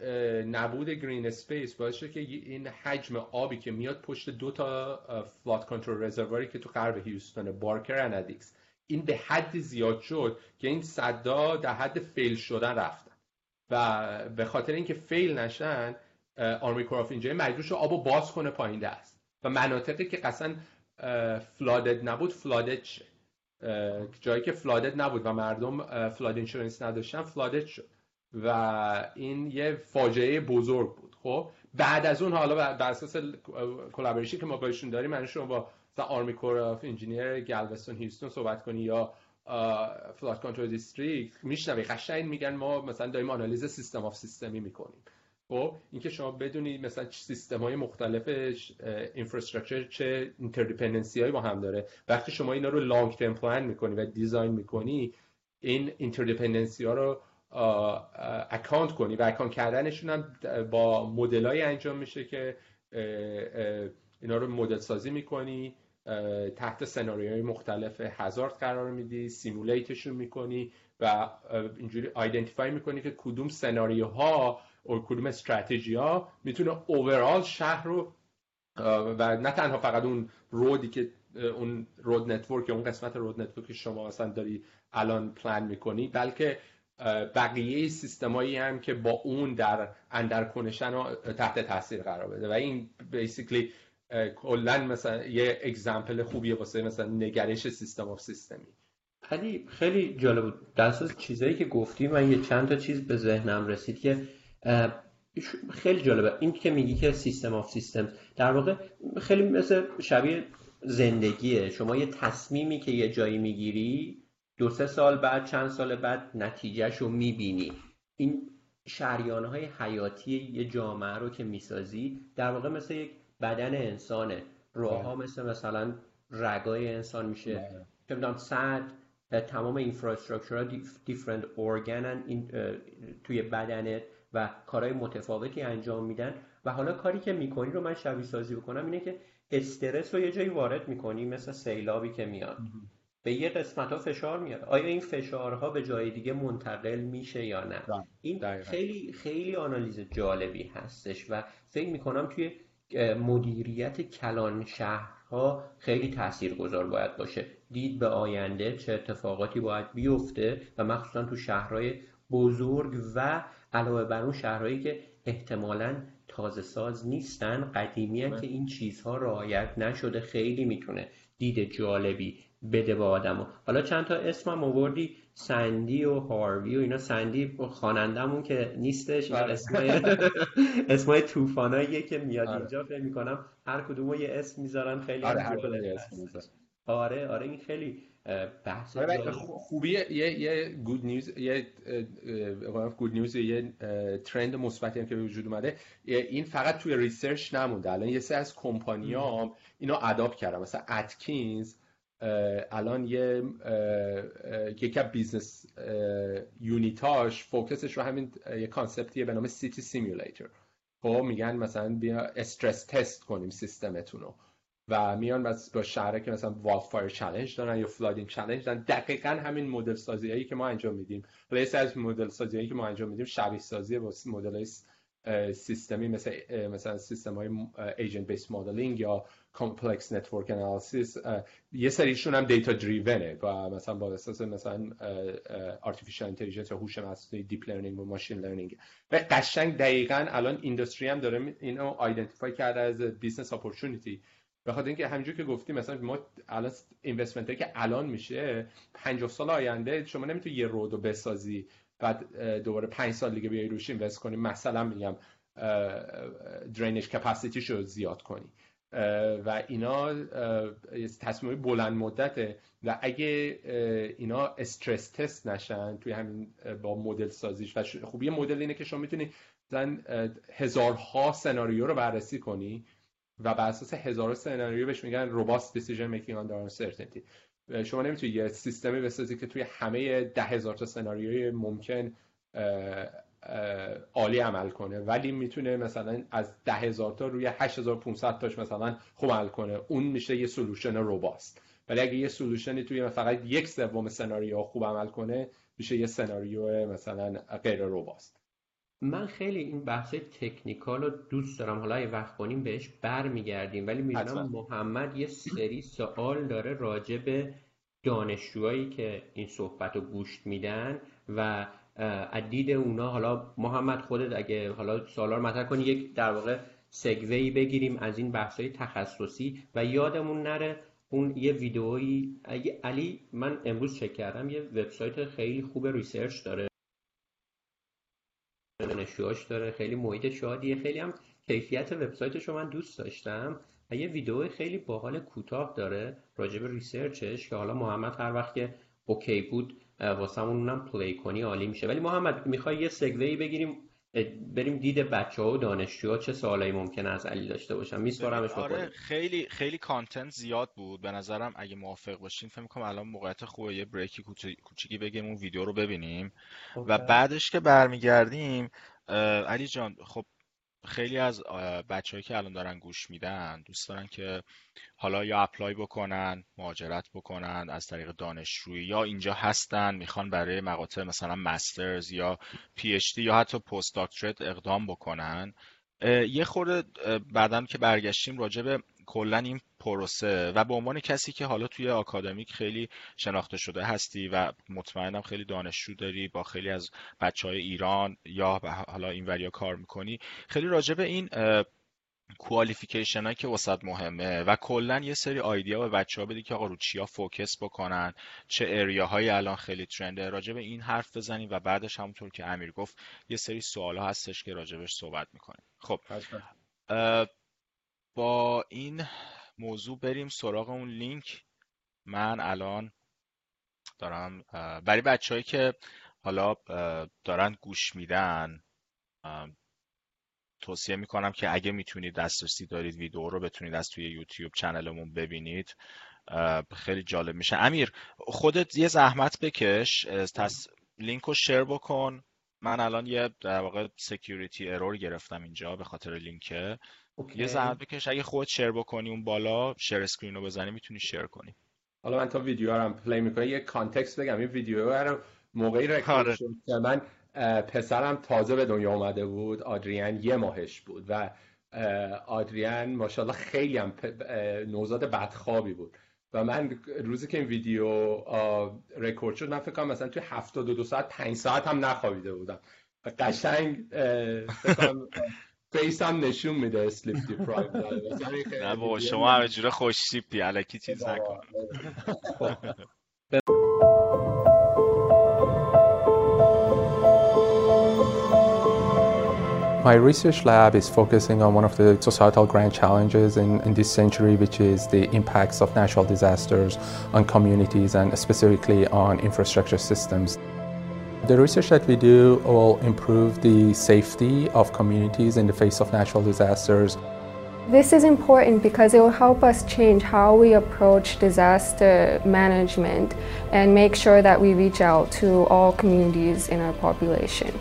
نبود green space باعث شد که این حجم آبی که میاد پشت دو تا flood control reservoir ی که تو غرب هیوستون Barker and Addicks این به حد زیاد شد که این سدا در حد fail شدن رفتن و به خاطر اینکه fail نشن Army Corps اینجا مجبور شد آبو باز کنه پایین دست. و مناطقی که اصلا flooded نبود flooded شه. جایی که flooded نبود و مردم flood insurance نداشتن flooded شد. و این یه فاجعه بزرگ بود. خب بعد از اون حالا بر اساس collaboration که ما باشون داریم من شما با Army Corps of Engineers Galveston هیوستون صحبت کنی یا Flood Control District میشنوی قشنگ میگن ما مثلا داریم آنالیز system of system ی می‌کنیم. خب اینکه شما بدونید مثلا سیستم های مختلف infrastructure چه interdependency هایی با هم داره. وقتی شما اینا رو long-term plan می‌کنی و design می‌کنی این interdependency ها رو account کنی و account کردنشون هم با مدلای انجام میشه که اینا رو مدل سازی می‌کنی. تحت سناریوهای مختلف hazard قرار میدی simulate شون می‌کنی و اینجوری identify می‌کنی که کدوم سناریوها و کدوم استراتژی ها می‌تونه overall شهر رو و نه تنها فقط اون road ی که اون road network اون قسمت road network که شما مثلا داری الان پلان می‌کنی بلکه بقیه سیستمایی هم که با اون در اندرکنشن تحت تاثیر قرار بده. و این basically کلا مثلا یه example خوبیه واسه مثلا نگرش system of system ی خیلی خیلی جالب بود. اساس چیزایی که گفتی من یه چند تا چیز به ذهنم رسید که خیلی جالبه. این که میگی که system of system در واقع خیلی مثل شبیه زندگیه. شما یه تصمیمی که یه جایی می‌گیری دو سه سال بعد چند سال بعد نتیجهش رو می‌بینی. این شریانه های حیاتی یه جامعه رو که می‌سازی در واقع مثل یک بدن انسانه. راه ها بله. مثل مثلا رگای انسان میشه. بله. که می‌دونم صد تمام اینفراستراکچر دیفرنت ارگنن این توی بدنت و کارهای متفاوتی انجام میدن. و حالا کاری که می‌کنی رو من شبیه سازی بکنم اینه که استرس رو یه جایی وارد می‌کنی مثل سیلابی که میاد. به یه قسمت ها فشار میاد. آیا این فشارها به جای دیگه منتقل میشه یا نه؟ این خیلی خیلی آنالیز جالبی هستش و فکر می‌کنم توی مدیریت کلان شهرها خیلی تاثیرگذار باید باشه. دید به آینده چه اتفاقاتی باید بیفته و مخصوصا تو شهرهای بزرگ و علاوه بر اون شهرهایی که احتمالا تازه ساز نیستن قدیمی که این چیزها رعایت نشده. خیلی می‌تونه دید جالبی بده به آدم حالا چند تا اسمم آوردی. سندی و هاروی و اینا سندی خوانندمون که نیستش این بله. اسمای اسمای طوفاناییه که میاد آره. اینجا فکر می‌کنم هر کدوم یه اسم می‌ذارن خیلی آره هر آره آره این خیلی بحث آره، خوبی یه یه good news یه good news یه trend مثبتی هم که به وجود اومده. این فقط توی research نمونده. الان یه سری از کمپانیام اینو adopt کردن. مثلا Atkins الان یه یکی از business unit اش focus ش رو همین یه concept یه به نام City Simulator. خب میگن مثلا بیا stress test کنیم سیستمتون رو و میان با شهره که مثلا wildfire چالش دارن یا flooding چالش دارن. دقیقا همین مدل سازی هایی که ما انجام میدیم. لیس از مدل سازی هایی که ما انجام میدیم شبیه سازی با مدل سیستمی مثل مثلا سیستم های agent-based modeling یا complex network analysis یه سریشون هم data-driven ه و مثلا با اساس مثلا artificial intelligence یا هوش مصنوعی deep learning و machine learning و قشنگ دقیقا الان industry هم داره اینو identify کرده as business opportunity به خاطر اینکه همینجور که گفتی مثلا ما الان investment که الان میشه 50 سال آینده شما نمی‌تونی یه road و بسازی بعد دوباره 5 سال دیگه بیای روش اینوست کنی مثلا میگم درینج کپاسیتیش رو زیاد کنی. و اینا تصمیم بلند مدته. و اگه اینا استرس تست نشن توی همین با مدل سازیش. و خوبی مدل اینه که شما می‌تونی هزارها سناریو رو بررسی کنی و بر اساس هزار سناریو بهش میگن روباست دیسیژن میکینگ آندر uncertainty. شما نمی‌تونی یه سیستمی بسازی که توی همه ده هزار تا سناریوی ممکن عالی عمل کنه. ولی می‌تونه مثلا از ده هزار تا روی 8500 تاش مثلا خوب عمل کنه. اون میشه یه سلوشن روباست ولی اگه یه سلوشنی توی فقط یک سوم سناریو خوب عمل کنه میشه یه سناریو مثلا غیر روباست من خیلی این بحث تکنیکال رو دوست دارم. حالا یه وقت کنیم بهش برمیگردیم. ولی می‌دونم محمد یه سری سوال داره راجع به دانشجوهایی که این صحبت رو گوش میدن و دید اونا حالا محمد خودت اگه حالا سوالا رو مطرح کنی یک در واقع سگوی بگیریم از این بحث تخصصی و یادمون نره اون یه ویدئویی علی من امروز چک کردم یه وبسایت خیلی خوب ریسرچ داره. دانشجوهاش داره خیلی محیط شادیه خیلی هم کیفیت وبسایتش رو من دوست داشتم. و یه ویدیو خیلی باحال کوتاه داره راجع به research ش که حالا محمد هر وقت که OK بود واسمون اونم play کنی عالی میشه. ولی محمد می‌خوای یه segue بگیریم؟ بریم دید بچه ها و دانشجوها چه سوالایی ممکنه از علی داشته باشن. میسپارمش آره خیلی خیلی content زیاد بود. به نظرم اگه موافق باشین فکر کنم الان موقعیت خوبه یه break ی کوچیکی بگیم اون ویدیو رو ببینیم. و بعدش که برمیگردیم علی جان خب خیلی از بچههایی که الان دارن گوش میدن دوست دارن که حالا یا apply بکنن مهاجرت بکنن از طریق دانشجویی یا اینجا هستن می‌خوان برای مقاطع مثلا master's یا PhD یا حتی postdoctorate اقدام بکنن. یه خورده بعدا که برگشتیم راجع به کلا این پروسه و به عنوان کسی که حالا توی آکادمیک خیلی شناخته شده هستی و مطمئنم خیلی دانشجو داری با خیلی از بچه های ایران یا حالا این وریا کار می‌کنی خیلی راجع به این کوالیفیکیشن هایی که وسط مهمه و کلا یه سری آیدیا به بچه ها بدی که آقا رو چیا فوکس بکنن چه اریا هایی الان خیلی ترنده راجع به این حرف بزنیم و بعدش همونطور که امیر گفت یه سری سوال ها هستش که راجبش صحبت می‌کنیم. خب با این موضوع بریم سراغ اون لینک. من الان دارم برای بچههایی که حالا دارن گوش میدن توصیه می‌کنم که اگه می‌تونید دسترسی دارید ویدیو رو بتونید از توی YouTube channel مون ببینید. خیلی جالب میشه. امیر خودت یه زحمت بکش تس... لینک رو share بکن. من الان یه در واقع security error گرفتم اینجا به خاطر لینکه. یه زحمت بکش اگه خود share بکنی اون بالا share screen رو بزنی می‌تونی share کنی. حالا من تا ویدیو رو play می‌کنم. یه context بگم. این ویدیو رو موقعی رکورد. شد که من پسرم تازه به دنیا اومده بود. آدریان یه ماهش بود و آدریان ماشاءالله خیلی هم نوزاد بدخوابی بود. و من روزی که این ویدیو رکورد شد من فکر کنم مثلا توی 72 ساعت 5 ساعت هم نخوابیده بودم. قشنگ فیس هم نشون میده اسلیپ دیپرایو نه بابا شما همه جوره خوش سیپی علکی چیز نکن My research lab is focusing on one of the societal grand challenges in, in, this century, which is the impacts of natural disasters on communities and specifically on infrastructure systems. The research that we do will improve the safety of communities in the face of natural disasters. This is important because it will help us change how we approach disaster management and make sure that we reach out to all communities in our population.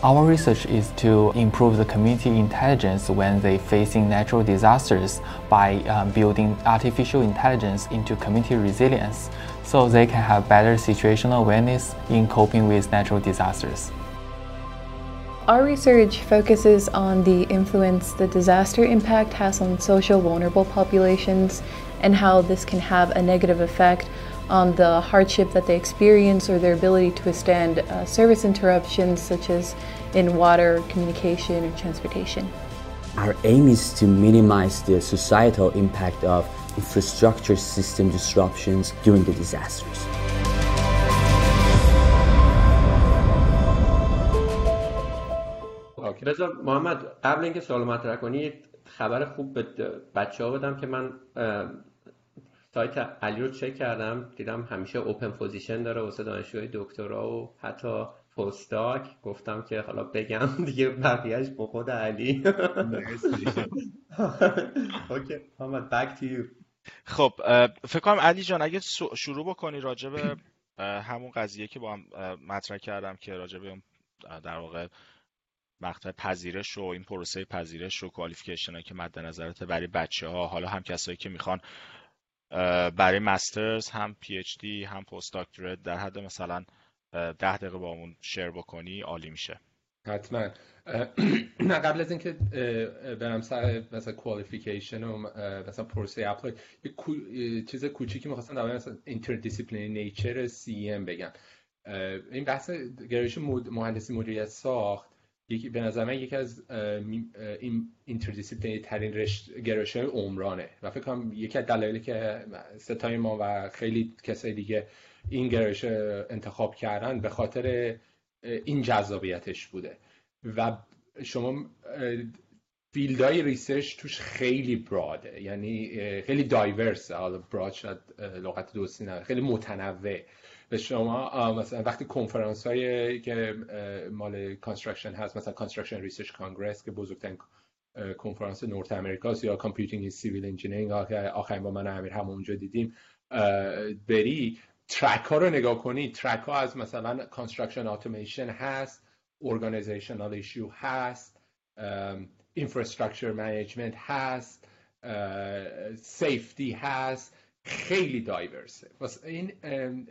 Our research is to improve the community intelligence when they facing natural disasters by um, building artificial intelligence into community resilience so they can have better situational awareness in coping with natural disasters. Our research focuses on the influence the disaster impact has on social vulnerable populations and how this can have a negative effect on the hardship that they experience or their ability to withstand uh, service interruptions such as in water, communication, or transportation. Our aim is to minimize the societal impact of infrastructure system disruptions during the disasters. بذار محمد قبل اینکه سوال مطرح کنی خبر خوب به بچه ها بدم که من سایت علی رو چک کردم دیدم همیشه open position داره واسه دانشجوهای دکترا و حتی postdoc گفتم که حالا بگم دیگه بقیهش با خود علی. OK. محمد back to خب فکر کنم علی جان اگه شروع بکنی راجع به همون قضیه که با هم مطرح کردم که راجع به در واقع مقطع پذیرش و این پروسه پذیرش و qualification که مد نظرته برای بچه ها حالا هم کسایی که می‌خوان برای master's هم PhD هم postdoctorate در حد مثلا ده دقیقه با اون share بکنی عالی میشه. حتما. نه قبل از اینکه برم سر مثلا qualification و مثلا پروسه apply یه چیز کوچیکی می‌خواستم در مثلا interdisciplinary nature CM بگم. این بحث گرایش مهندسی مدیریت ساخت یکی به نظر من یکی از این interdisciplinary ترین گرایش های عمرانه. و فکر کنم یکی از دلایلی که سه تای ما و خیلی کسای دیگه این گرایش انتخاب کردن به خاطر این جذابیتش بوده. و شما field های research توش خیلی broad ه. یعنی خیلی diverse حالا broad شد لغت درستی نه خیلی متنوع. به شما مثلا وقتی کنفرانس هایی که مال construction هست مثلا Construction Research Congress که بزرگترین کنفرانس North America ست یا Computing Civil Engineering آخرین بار من امیر هم اونجا دیدیم بری track ها رو نگاه کنید track ها از مثلا construction اتوماسیون هست organizational issue هست infrastructure management هست safety هست. خیلی diverse ه. این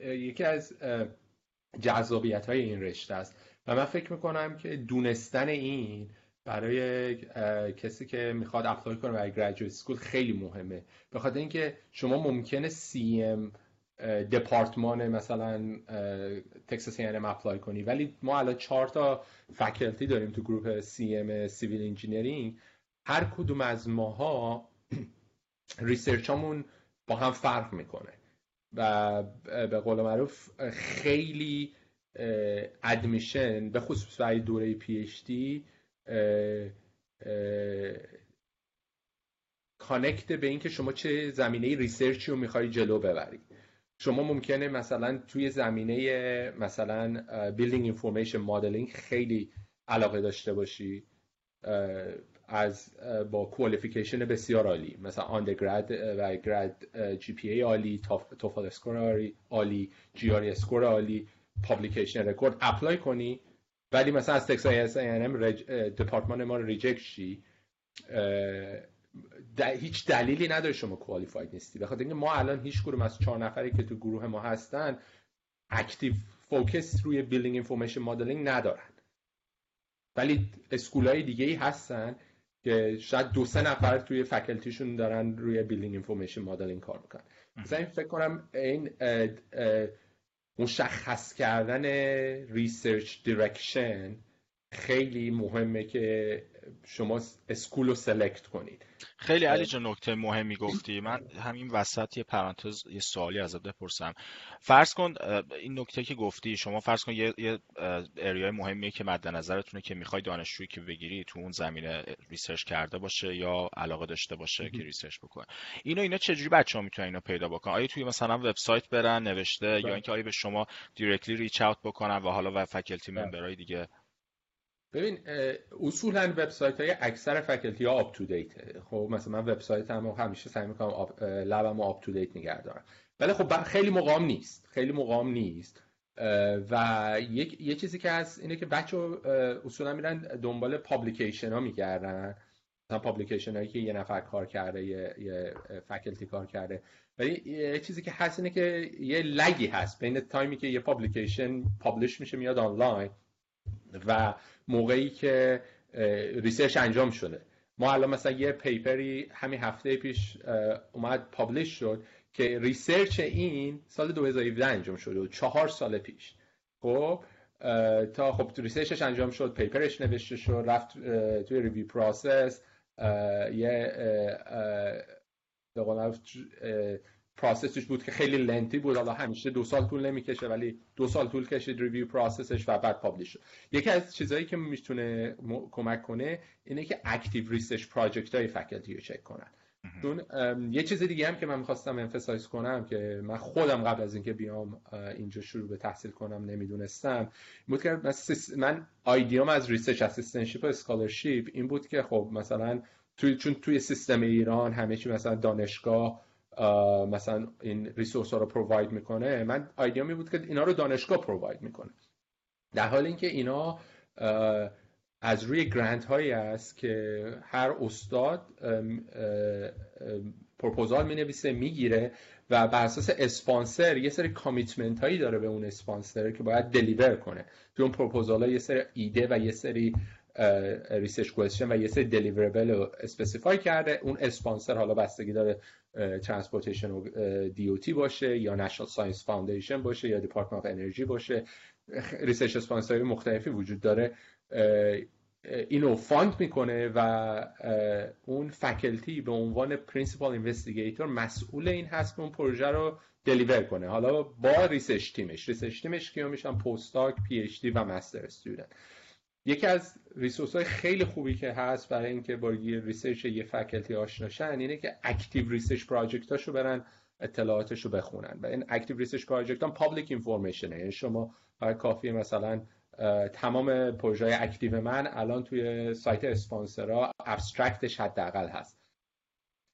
یکی از جذابیت های این رشته است. و من فکر می‌کنم که دونستن این برای کسی که می‌خواد apply کنه برای graduate school خیلی مهمه. به خاطر اینکه شما ممکنه CM دپارتمان مثلا Texas A&M apply کنی. ولی ما الان چهار تا faculty داریم تو گروه CM civil engineering هر کدوم از ماها research امون با هم فرق می‌کنه. و به قول معروف خیلی admission به خصوص برای دوره PhD connect به اینکه شما چه زمینه research ی رو می‌خوای جلو ببری. شما ممکنه مثلا توی زمینه مثلا building information modeling خیلی علاقه داشته باشی. از با qualification بسیار عالی. مثلا undergrad و grad GPA عالی TOEFL score عالی GRE score عالی publication record apply کنی ولی مثلا از Texas A&M دپارتمان ما reject شی هیچ دلیلی نداره شما qualified نیستی. بخاطر اینکه ما الان هیچ کدوم از چهار نفری که تو گروه ما هستن active focus روی building information modeling ندارن. ولی school ای دیگه ای هستن که شاید دو سه نفر توی faculty شون دارن روی building information modeling کار می‌کنن. مثلا این فکر کنم این مشخص کردن research direction خیلی مهمه که شما school رو select کنید. خیلی علی جان نکته مهمی گفتی. من همین وسط یه پرانتز یه سوالی ازت بپرسم. فرض کن این نکته که گفتی شما فرض کن یه, یه area ی مهمیه که مد نظرتونه که می‌خوای دانشجویی که بگیری تو اون زمینه research کرده باشه یا علاقه داشته باشه که research بکنه. اینو اینا چجوری بچه‌ها می‌تونن اینو پیدا بکنن؟ آیا توی مثلا وبسایت برن نوشته یا بله. اینکه آیا به شما directly reach out بکنن و حالا و faculty بله. member ای دیگه ببین اصولا وبسایت های اکثر faculty ها up to date خب مثلا من وبسایت هم همیشه سعی می‌کنم lab م up to date نگه دارم. ولی خب خیلی موقعا نیست. خیلی موقعا نیست. و یک یه چیزی که هست اینه که بچه اصولا میرن دنبال publication ها میگردن. مثلا publication هایی که یه نفر کار کرده یه, یه faculty کار کرده. ولی یه چیزی که هست اینه که یه lag ی هست. بین time ی که یه publication publish میشه میاد آنلاین و موقعی که research انجام شده. ما الان مثلا یه paper ی همین هفته پیش اومد publish شد که research این سال 2017 انجام شده و چهار سال پیش. خب تا خب research ش انجام شد paper ش نوشته شد رفت توی review process یه process ش بود که خیلی lengthy بود. حالا همیشه دو سال طول نمی‌کشه ولی دو سال طول کشید review process ش و بعد publish شد. یکی از چیزهایی که می‌تونه کمک کنه اینه که active research project های faculty رو چک کنن. چون یه چیز دیگه هم که من می‌خواستم emphasize کنم که من خودم قبل از اینکه بیام اینجا شروع به تحصیل کنم نمی‌دونستم بود که من idea م از research assistantship و scholarship این بود که خب مثلا توی چون توی سیستم ایران همه چی مثلا دانشگاه مثلا این resource ها رو provide می‌کنه. من ایده م این بود که اینا رو دانشگاه provide می‌کنه. در حال اینکه اینا از روی grant هایی است که هر استاد پروپوزال می نویسه می‌گیره و بر اساس اسپانسر یه سری commitment هایی داره به اون اسپانسر که باید deliver کنه. تو اون پروپوزال ها یه سری ایده و یه سری research question و یه سری deliverable رو specify کرده. اون اسپانسر حالا بستگی داره transportation و دی باشه یا National Science Foundation باشه یا Department of Energy باشه. research sponsor های مختلفی وجود داره. اینو fund می‌کنه و اون faculty به عنوان principal investigator مسئول این هست که اون پروژه رو deliver کنه. حالا با research team ش research team ش کیا میشن postdoc PhD و master student یکی از resource های خیلی خوبی که هست برای اینکه با research یه faculty آشناشن اینه که active research project اشو برن اطلاعاتشو بخونن. و این active research project هم public information ه یعنی شما کافیه مثلا تمام پروژه active من الان توی سایت اسپانسرها abstract ش حداقل هست.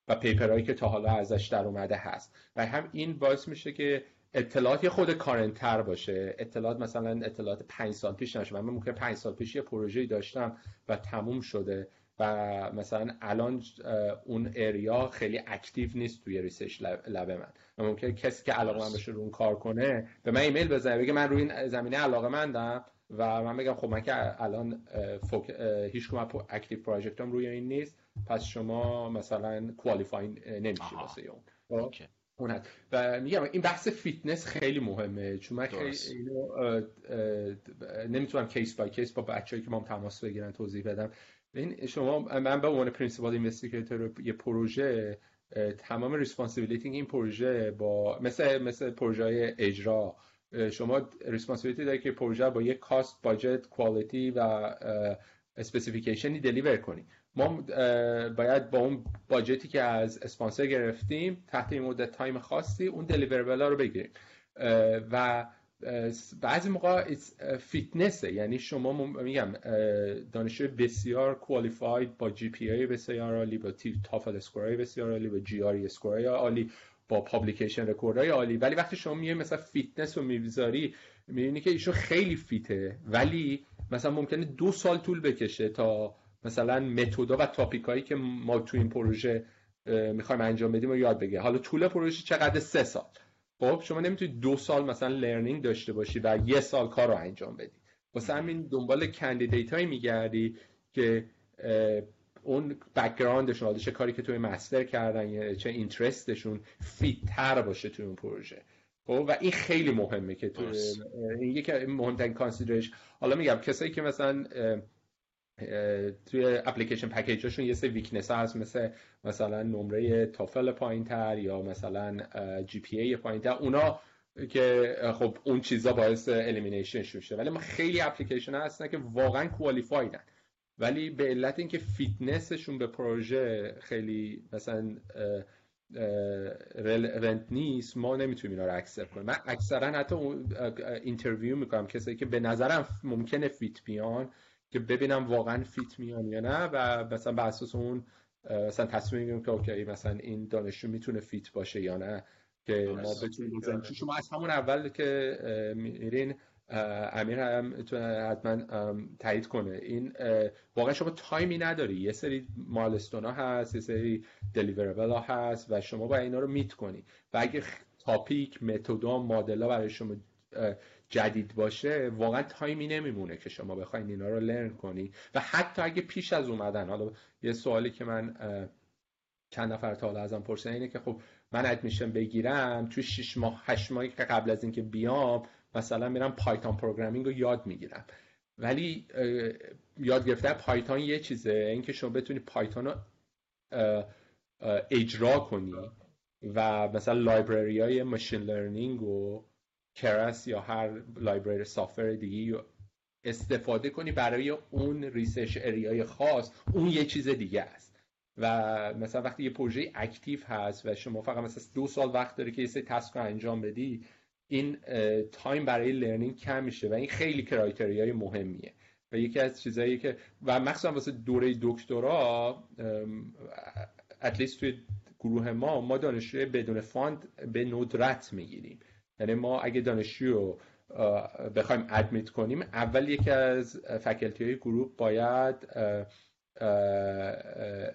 و paper هایی که تا حالا ازش در اومده هست. و هم این باعث میشه که اطلاعات یه خرده current تر باشه. اطلاعات مثلا اطلاعات پنج سال پیش نشه من ممکن پنج سال پیش یه پروژه‌ای داشتم و تموم شده و مثلا الان اون area خیلی active نیست توی research lab من. و ممکن کسی که علاقه‌مند بشه رو اون کار کنه به من ایمیل بزنه بگه من روی این زمینه علاقه مندم و من بگم خب من که الان. هیچ کدوم active project م روی این نیست پس شما مثلا qualify نمیشی واسه اون. اون و میگم این بحث فیتنس خیلی مهمه چون من خیلی اینو نمی‌تونم case by case با بچه‌هایی که ما تماس بگیرن توضیح بدم. این شما من به عنوان principal investigator یه پروژه تمام responsibility این پروژه با مثل مثل پروژه اجرا. شما responsibility داری که پروژه با یک cost budget quality و specification ی deliver کنی. ما باید با اون budget ی که از اسپانسر گرفتیم تحت این مدت time خاصی اون deliverable رو بگیریم. و بعضی موقع فیتنسه یعنی شما میگم دانشجوی بسیار qualified با GPA بسیار عالی با TOEFL score ای بسیار عالی با GRE score ای عالی با publication record های عالی. ولی وقتی شما میای مثلا فیتنس رو می‌ذاری می‌بینی که ایشون خیلی fit ه ولی مثلا ممکنه دو سال طول بکشه تا مثلا متودا و topic ایی که ما تو این پروژه می‌خوایم انجام بدیم و یاد بگیره حالا طول پروژه چقدر؟ سه سال. خب شما نمی‌تونید دو سال مثلا learning داشته باشی و یه سال کار رو انجام بدی. واسه همین دنبال candidate هایی میگردی که اون background شون چه کاری که توی master کردن یا چه interest شون fit تر باشه توی اون پروژه. خب و این خیلی مهمه که تو این یکی مهمترین consideration حالا میگم کسایی که مثلا توی application package اشون یه سری weakness هست مثل مثلا نمره تافل پایینتر یا مثلا GPA پایینتر. اونا که خب اون چیزا باعث elimination شده ولی ما خیلی اپلیکیشن هستن که واقعا qualified ن ولی به علت اینکه فیتنسشون به پروژه خیلی مثلا relevant نیست ما نمی‌تونیم اینا رو accept کنیم. من اکثرا حتی interview می‌کنم. کسایی که به نظرم ممکنه fit بیان که ببینم واقعا fit میان یا نه و مثلا بر اساس اون مثلا تصمیم می‌گیریم که okay مثلا این دانشجو می‌تونه fit باشه یا نه که ما بتونیم شما از همون اول که میرین امیر هم حتما تایید کنه. این واقعا شما time ی نداری. یه سری milestone ها هست یه سری deliverable ها هست و شما باید اینا رو meet کنی. و اگه topic متودا مدل ها برای شما جدید باشه واقعا time ی نمیمونه که شما بخواین اینا رو learn کنی. و حتی اگه پیش از اومدن حالا یه سوالی که من چند نفر تا حالا ازم پرسیدن اینه که خب من admission بگیرم توی 6 ماه 8 ماهی که قبل از اینکه بیام مثلا میرم پایتون programming رو یاد می‌گیرم. ولی یاد گرفتن پایتون یه چیزه اینکه شما بتونی پایتون رو اجرا کنی و مثلا library های machine learning و Keras یا هر library software دیگه استفاده کنی برای اون research area ی خاص اون یه چیز دیگه است. و مثلا وقتی یه پروژه active هست و شما فقط مثلا دو سال وقت داری که یه سری task رو انجام بدی این time برای learning کم میشه و این خیلی criteria ی مهمیه. و یکی از چیزایی که و مخصوصا واسه دوره دکترا at least توی گروه ما ما دانشجوی بدون fund به ندرت می‌گیریم. یعنی ما اگه دانشجو رو بخوایم admit کنیم اول یکی از faculty های گروه باید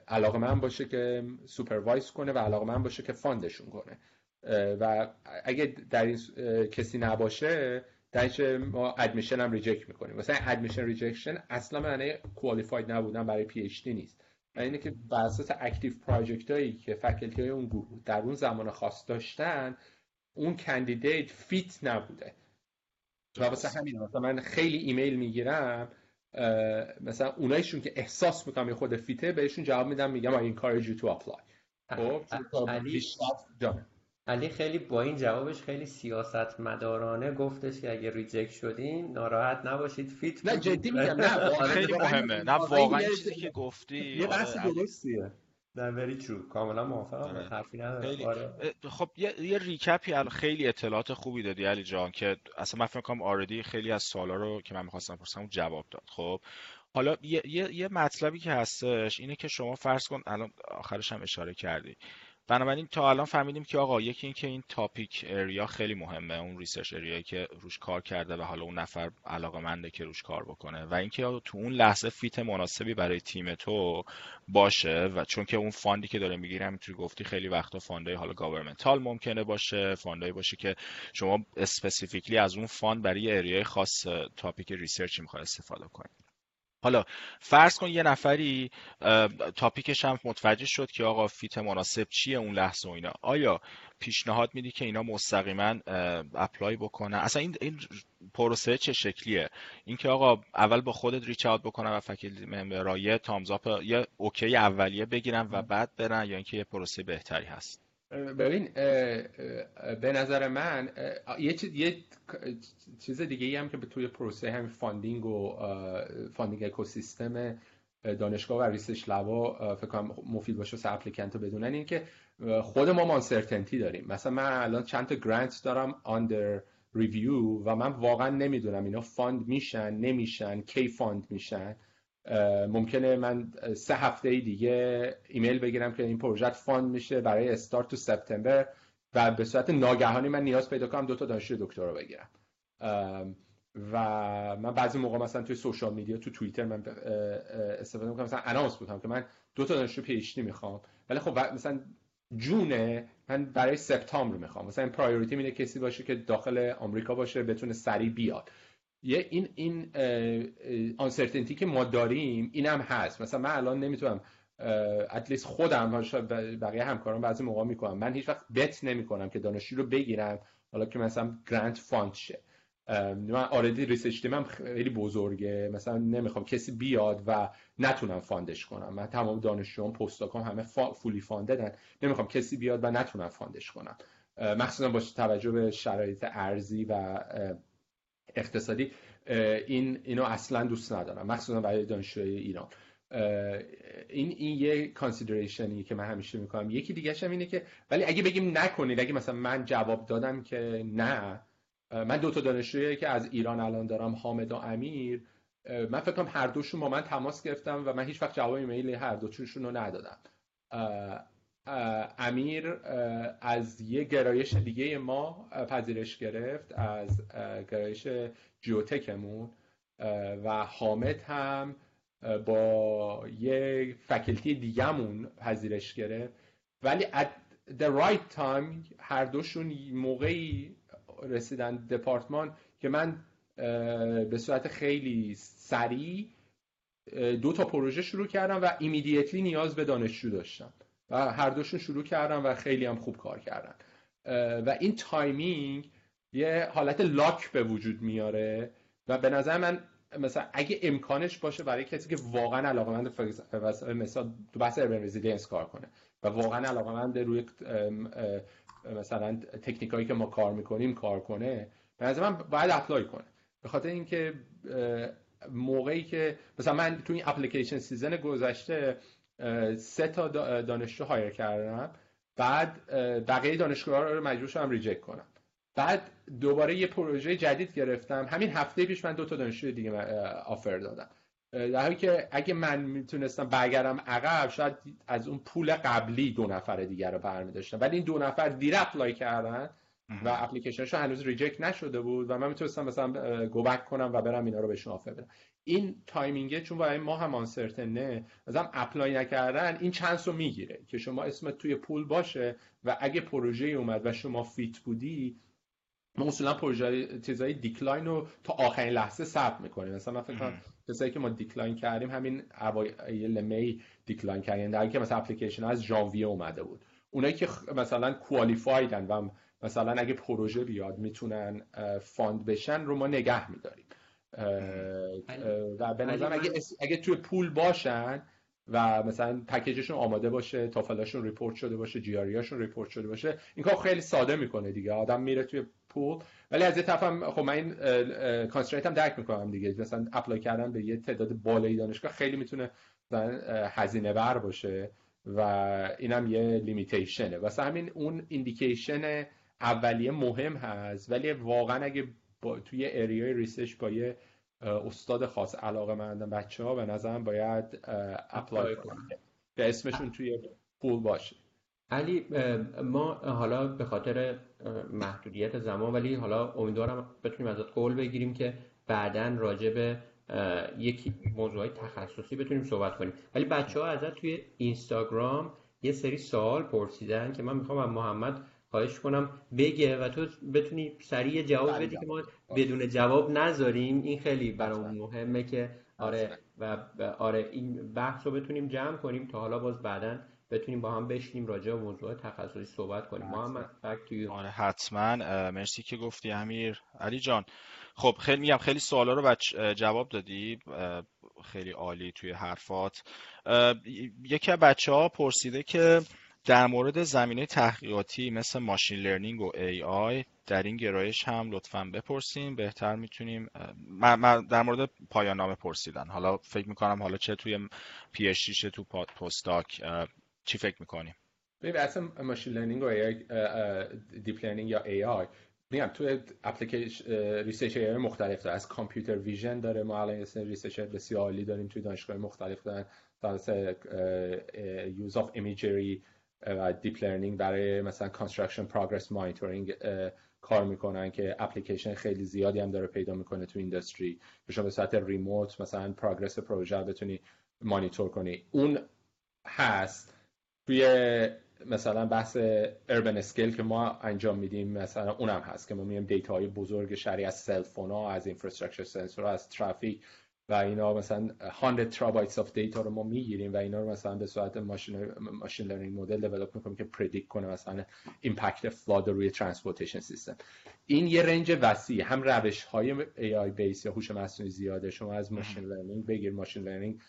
علاقه‌مند باشه که supervise کنه و علاقه‌مند باشه که fund شون کنه. و اگه در این کسی نباشه درش ما admission هم reject می‌کنیم. مثلا admission rejection اصلا معنی qualified نبودن برای PhD نیست. و اینه که بر اساس active project هایی که faculty های اون گروه در اون زمان خاص داشتن اون candidate fit نبوده. و واسه همین مثلا من خیلی ایمیل می‌گیرم مثلا اونایشون که احساس می‌کنم یه خرده fit ه بهشون جواب میدم میگم I encourage you to apply. خب علی خیلی با این جوابش خیلی سیاست مدارانه گفتش که اگه reject شدین ناراحت نباشید fit نه جدی میگم نه خیلی مهمه. نه واقعا چیزی که گفتی. یه بحث درستیه. نه very true کاملا موافقم. آره. حرفی ندارم. آره. خب یه, یه recap ی خیلی اطلاعات خوبی دادی علی جان که اصلا من فکر کنم already خیلی از سوالا رو که من می‌خواستم پرسم جواب داد. خب حالا یه, یه،, یه مطلبی که هستش اینه که شما فرض کن الان آخرش هم اشاره کردی. بنابراین تا الان فهمیدیم که آقا یکی این که این topic area خیلی مهمه اون research area یی که روش کار کرده و حالا اون نفر علاقه منده که روش کار بکنه. و اینکه تو اون لحظه fit مناسبی برای تیم تو باشه و چون که اون fund ی که داره می‌گیره می‌تونی گفتی خیلی وقتا fund ای حالا governmental ممکنه باشه fund ایی باشه که شما specifically از اون fund برای area ی خاص topic research ی می‌خواد استفاده کنید حالا فرض کن یه نفری topic ش هم متوجه شد که آقا fit مناسب چیه اون لحظه و اینا. آیا پیشنهاد میدی که اینا مستقیما apply بکنن؟ اصلا این این پروسه چه شکلیه؟ اینکه آقا اول با خودت reach out بکنن و faculty member ای thumbs up یه okay اولیه بگیرن و بعد برن یا اینکه یه پروسه بهتری هست؟ ببین به نظر من یه یه چیز دیگه ای هم که به توی پروسه هم funding و funding ecosystem دانشگاه و research لوا فکر کنم مفید باشه واسه applicant رو بدونن این که خود ما uncertainty داریم. مثلا من الان چند تا grant دارم under review و من واقعا نمی‌دونم اینا fund میشن نمیشن کی fund میشن. ممکنه من سه هفته دیگه ایمیل بگیرم که این پروژه fund میشه برای استارت تو سپتامبر و به صورت ناگهانی من نیاز پیدا کنم دو تا دانشجو دکترا بگیرم. و من بعضی موقع مثلا توی social media تو توییتر من استفاده می‌کنم. مثلا announce بودم که من دو تا دانشجو PhD می‌خوام. ولی خب مثلا June ه من برای سپتامبر می‌خوام. مثلا این priority اینه کسی باشه که داخل آمریکا باشه بتونه سریع بیاد. یه این این uncertainty که ما داریم اینم هست. مثلا من الان نمی‌تونم at least خودم بقیه همکاران بعضی موقع می‌کنم من هیچ وقت bet نمی‌کنم که دانشجو رو بگیرم حالا که مثلا grant fund شه. من already research team م خیلی بزرگه. مثلا نمی‌خوام کسی بیاد و نتونم fund ش کنم. من تمام دانشجوام postdoc ام همه فا fully funded ن نمی‌خوام کسی بیاد و نتونم fund ش کنم. مخصوصا با توجه به شرایط ارزی و اقتصادی این اینو اصلا دوست ندارم مخصوصا برای دانشجوی ایران. این این یه consideration ی که من همیشه می‌کنم. یکی دیگه هم اینه که ولی اگه بگیم نکنید اگه مثلا من جواب دادم که نه من دو تا دانشجویی که از ایران الان دارم حامد و امیر من فکر کنم هر دوشون با من تماس گرفتم و من هیچ وقت جواب ایمیل هر دوشون رو ندادم. امیر از یه گرایش دیگه ما پذیرش گرفت از گرایش جیوتکمون. و حامد هم با یه فکلتی دیگهمون پذیرش گرفت. ولی at the right time هر دوشون موقعی رسیدن دپارتمان که من به صورت خیلی سریع دو تا پروژه شروع کردم و immediately نیاز به دانشجو داشتم. و هر دوشون شروع کردن و خیلی هم خوب کار کردن. و این timing یه حالت luck به وجود میاره و به نظر من مثلا اگه امکانش باشه برای کسی که واقعا علاقمند مثلا تو بحث urban resilience کار کنه و واقعا علاقمند روی مثلا تکنیکایی که ما کار می‌کنیم کار کنه به نظر من باید apply کنه. به خاطر اینکه موقعی که مثلا من تو این application season گذشته سه تا دانشجو hire کردم. بعد بقیه دانشگاه رو مجبور شدم reject کنم. بعد دوباره یه پروژه جدید گرفتم. همین هفته پیش من دو تا دانشجو دیگه offer دادم. در حالی که اگه من می‌تونستم برگردم عقب شاید از اون pool قبلی دو نفر دیگر رو برمی داشتم. ولی این دو نفر دیر apply کردن. و اپلیکیشنشون هنوز reject نشده بود و من می‌تونستم مثلا go back کنم و برم اینا رو بهشون offer بدم. این timing ه چون برای ما هم uncertain ه مثلا apply نکردن این chance رو می‌گیره که شما اسمت توی pool باشه و اگه پروژه اومد و شما fit بودی ما اصولا پروژه چیزای decline رو تا آخرین لحظه ثبت می‌کنیم مثلا من فکر کنم کسایی که ما decline کردیم همین اوایل May decline کردیم در که مثلا اپلیکیشن از ژانویه اومده بود. اونایی که مثلا qualified ن و مثلا اگه پروژه بیاد می‌تونن fund بشن رو ما نگه میداریم. و به نظرم اگه, اگه توی pool باشن و مثلا package شون آماده باشه TOEFL اشون report شده باشه GRE اشون report شده باشه این کار خیلی ساده می‌کنه دیگه. آدم میره توی pool. ولی از یه طرف خب من این constraint هم درک می‌کنم دیگه. مثلا apply کردن به یه تعداد بالایی دانشگاه خیلی می‌تونه هزینه بر باشه و اینم یه limitation ه واسه همین اون indication اولیه مهم هست ولی واقعا اگه با توی area ی research با یه استاد خاص علاقه مندن بچه ها به نظرم باید apply کنن. به اسمشون توی pool باشه. علی ما حالا به خاطر محدودیت زمان ولی حالا امیدوارم بتونیم ازت قول بگیریم که بعدا راجع به یک موضوع تخصصی بتونیم صحبت کنیم. ولی بچه ها ازت توی اینستاگرام یه سری سوال پرسیدن که من می‌خوام از محمد خواهش کنم بگه و تو بتونی سریع جواب بدی که ما بدون جواب نذاریم. این خیلی برامون مهمه که آره و آره این بحث رو بتونیم جمع کنیم تا حالا باز بعدا بتونیم با هم بشینیم راجع به موضوع تخصصی صحبت کنیم. محمد آره حتما. مرسی که گفتی امیر. علی جان خب خیلی میگم خیلی سوالا رو بچ جواب دادی. خیلی عالی توی حرفات. یکی از بچه ها پرسیده که در مورد زمینه تحقیقاتی مثل ماشین لرنینگ و ای آی در این گرایش هم لطفا بپرسیم بهتر می‌تونیم در مورد پایان نامه پرسیدن. حالا فکر می‌کنم حالا چه توی PhD چه تو postdoc چی فکر می‌کنیم؟ ببین اصلا machine learning و deep learning یا AI میگم تو application research ای مختلف داره. از computer vision داره. ما الان research بسیار عالی داریم توی دانشگاه مختلف دارن. مثلا use of imagery و deep learning برای مثلا construction progress monitoring کار می‌کنن که اپلیکیشن خیلی زیادی هم داره پیدا می‌کنه تو industry که شما به صورت remote مثلا progress پروژه بتونی مانیتور کنی. اون هست. توی مثلا بحث urban scale که ما انجام میدیم مثلا اونم هست که ما میایم data های بزرگ شهری از cell phone ها از infrastructure sensor از ترافیک و اینا مثلا 100 terabytes of data رو ما می‌گیریم و اینا رو مثلا به صورت machine machine learning model develop می‌کنیم که predict کنه مثلا impact flood روی transportation system این یه range وسیع. هم روش های AI based یا هوش مصنوعی زیاده. شما از machine learning بگیر. machine learning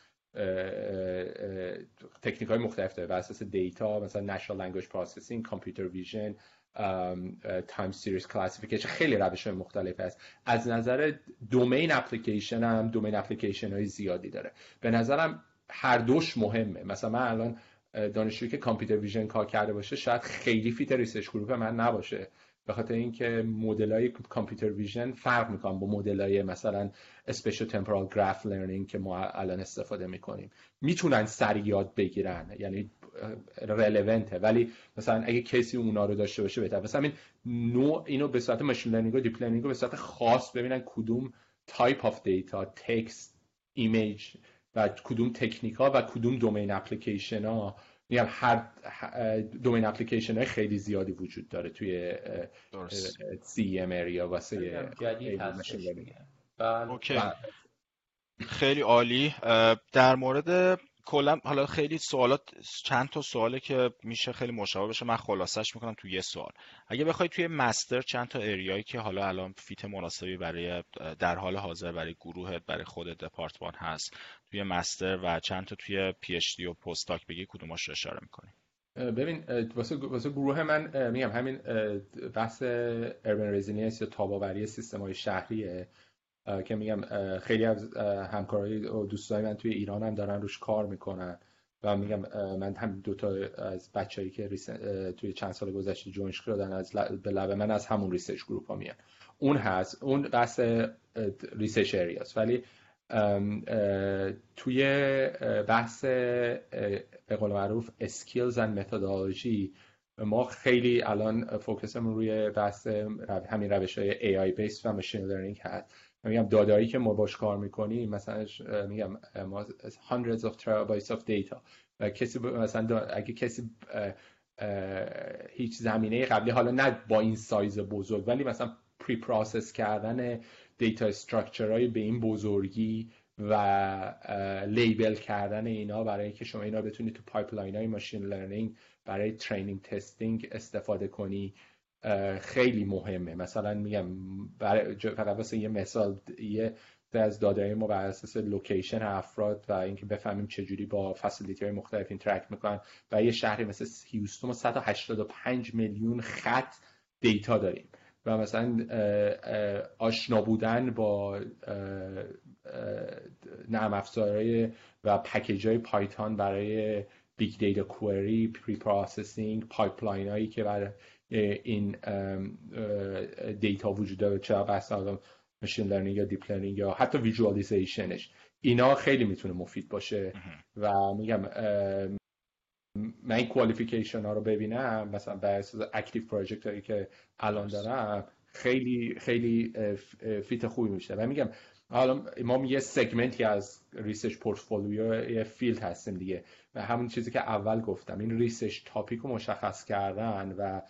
تکنیک های مختلف داره. بر اساس data مثلا natural language processing computer vision time series classification خیلی روش های مختلف هست. از نظر domain application هم domain application های زیادی داره. به نظرم هر دوش مهمه. مثلا من الان دانشجویی که computer vision کار کرده باشه شاید خیلی fit research group من نباشه. به خاطر اینکه های computer vision فرق می‌کنن با های مثلا spatial temporal graph learning که ما الان استفاده می‌کنیم. می‌تونن سریع یاد بگیرن. یعنی relevant ه ولی مثلا اگه کسی اونا رو داشته باشه بهتر. مثلا این نوع اینو به صورت machine learning و deep learning به صورت خاص ببینن کدوم type of data text image و کدوم تکنیک ها و کدوم domain application ها میگم هر domain application های خیلی زیادی وجود داره توی CM area واسه خیلی عالی. در مورد کلا حالا خیلی سوالات چند تا سواله که میشه خیلی مشابه بشه من خلاصش می‌کنم تو یه سوال. اگه بخوای توی master چند تا area یی که حالا الان fit مناسبی برای در حال حاضر برای گروهت برای خود دپارتمان هست توی master و چند تا توی PhD و postdoc بگی کدوماش رو اشاره می‌کنی؟ ببین واسه, گروه من میگم همین بحث urban resilience یا تاب‌آوری سیستم های شهریه. که میگم خیلی از همکارای و دوستای من توی ایران هم دارن روش کار می‌کنن و میگم من هم دو تا از بچه‌هایی که توی چند سال گذشته join شدن از به lab من از همون research group ها میان. اون هست اون بحث research areas ولی توی بحث به قول معروف skills and methodology ما خیلی الان focus مون روی بحث همین روش های AI based و machine learning هست. میگم داده‌هایی که ما باش کار می‌کنیم مثلا میگم ما hundreds of terabytes of data. و کسی مثلا اگه کسی هیچ زمینه قبلی حالا نه با این سایز بزرگ ولی مثلا pre-process کردن data structure های به این بزرگی و label کردن اینا برای اینکه شما اینا بتونید تو pipeline های machine learning برای training testing استفاده کنی. خیلی مهمه. مثلا میگم فقط واسه یه مثال یه از داده ما بر اساس location افراد و اینکه بفهمیم چجوری با facility های مختلف interact می‌کنن و یه شهری مثل هیوستون ما 185 میلیون خط data داریم. و مثلا آشنا بودن با نرم افزارهای و package های Python برای big data query preprocessing pipeline هایی که برای این data وجود داره چه بحث machine learning یا deep learning یا حتی visualization ش اینا خیلی می‌تونه مفید باشه. و میگم من این qualification ها رو ببینم مثلا بر اساس active project هایی که الان دارم خیلی خیلی fit خوبی میشه. و میگم حالا ما یه segment ی از research portfolio field هستیم دیگه. و همون چیزی که اول گفتم این research topic رو مشخص کردن و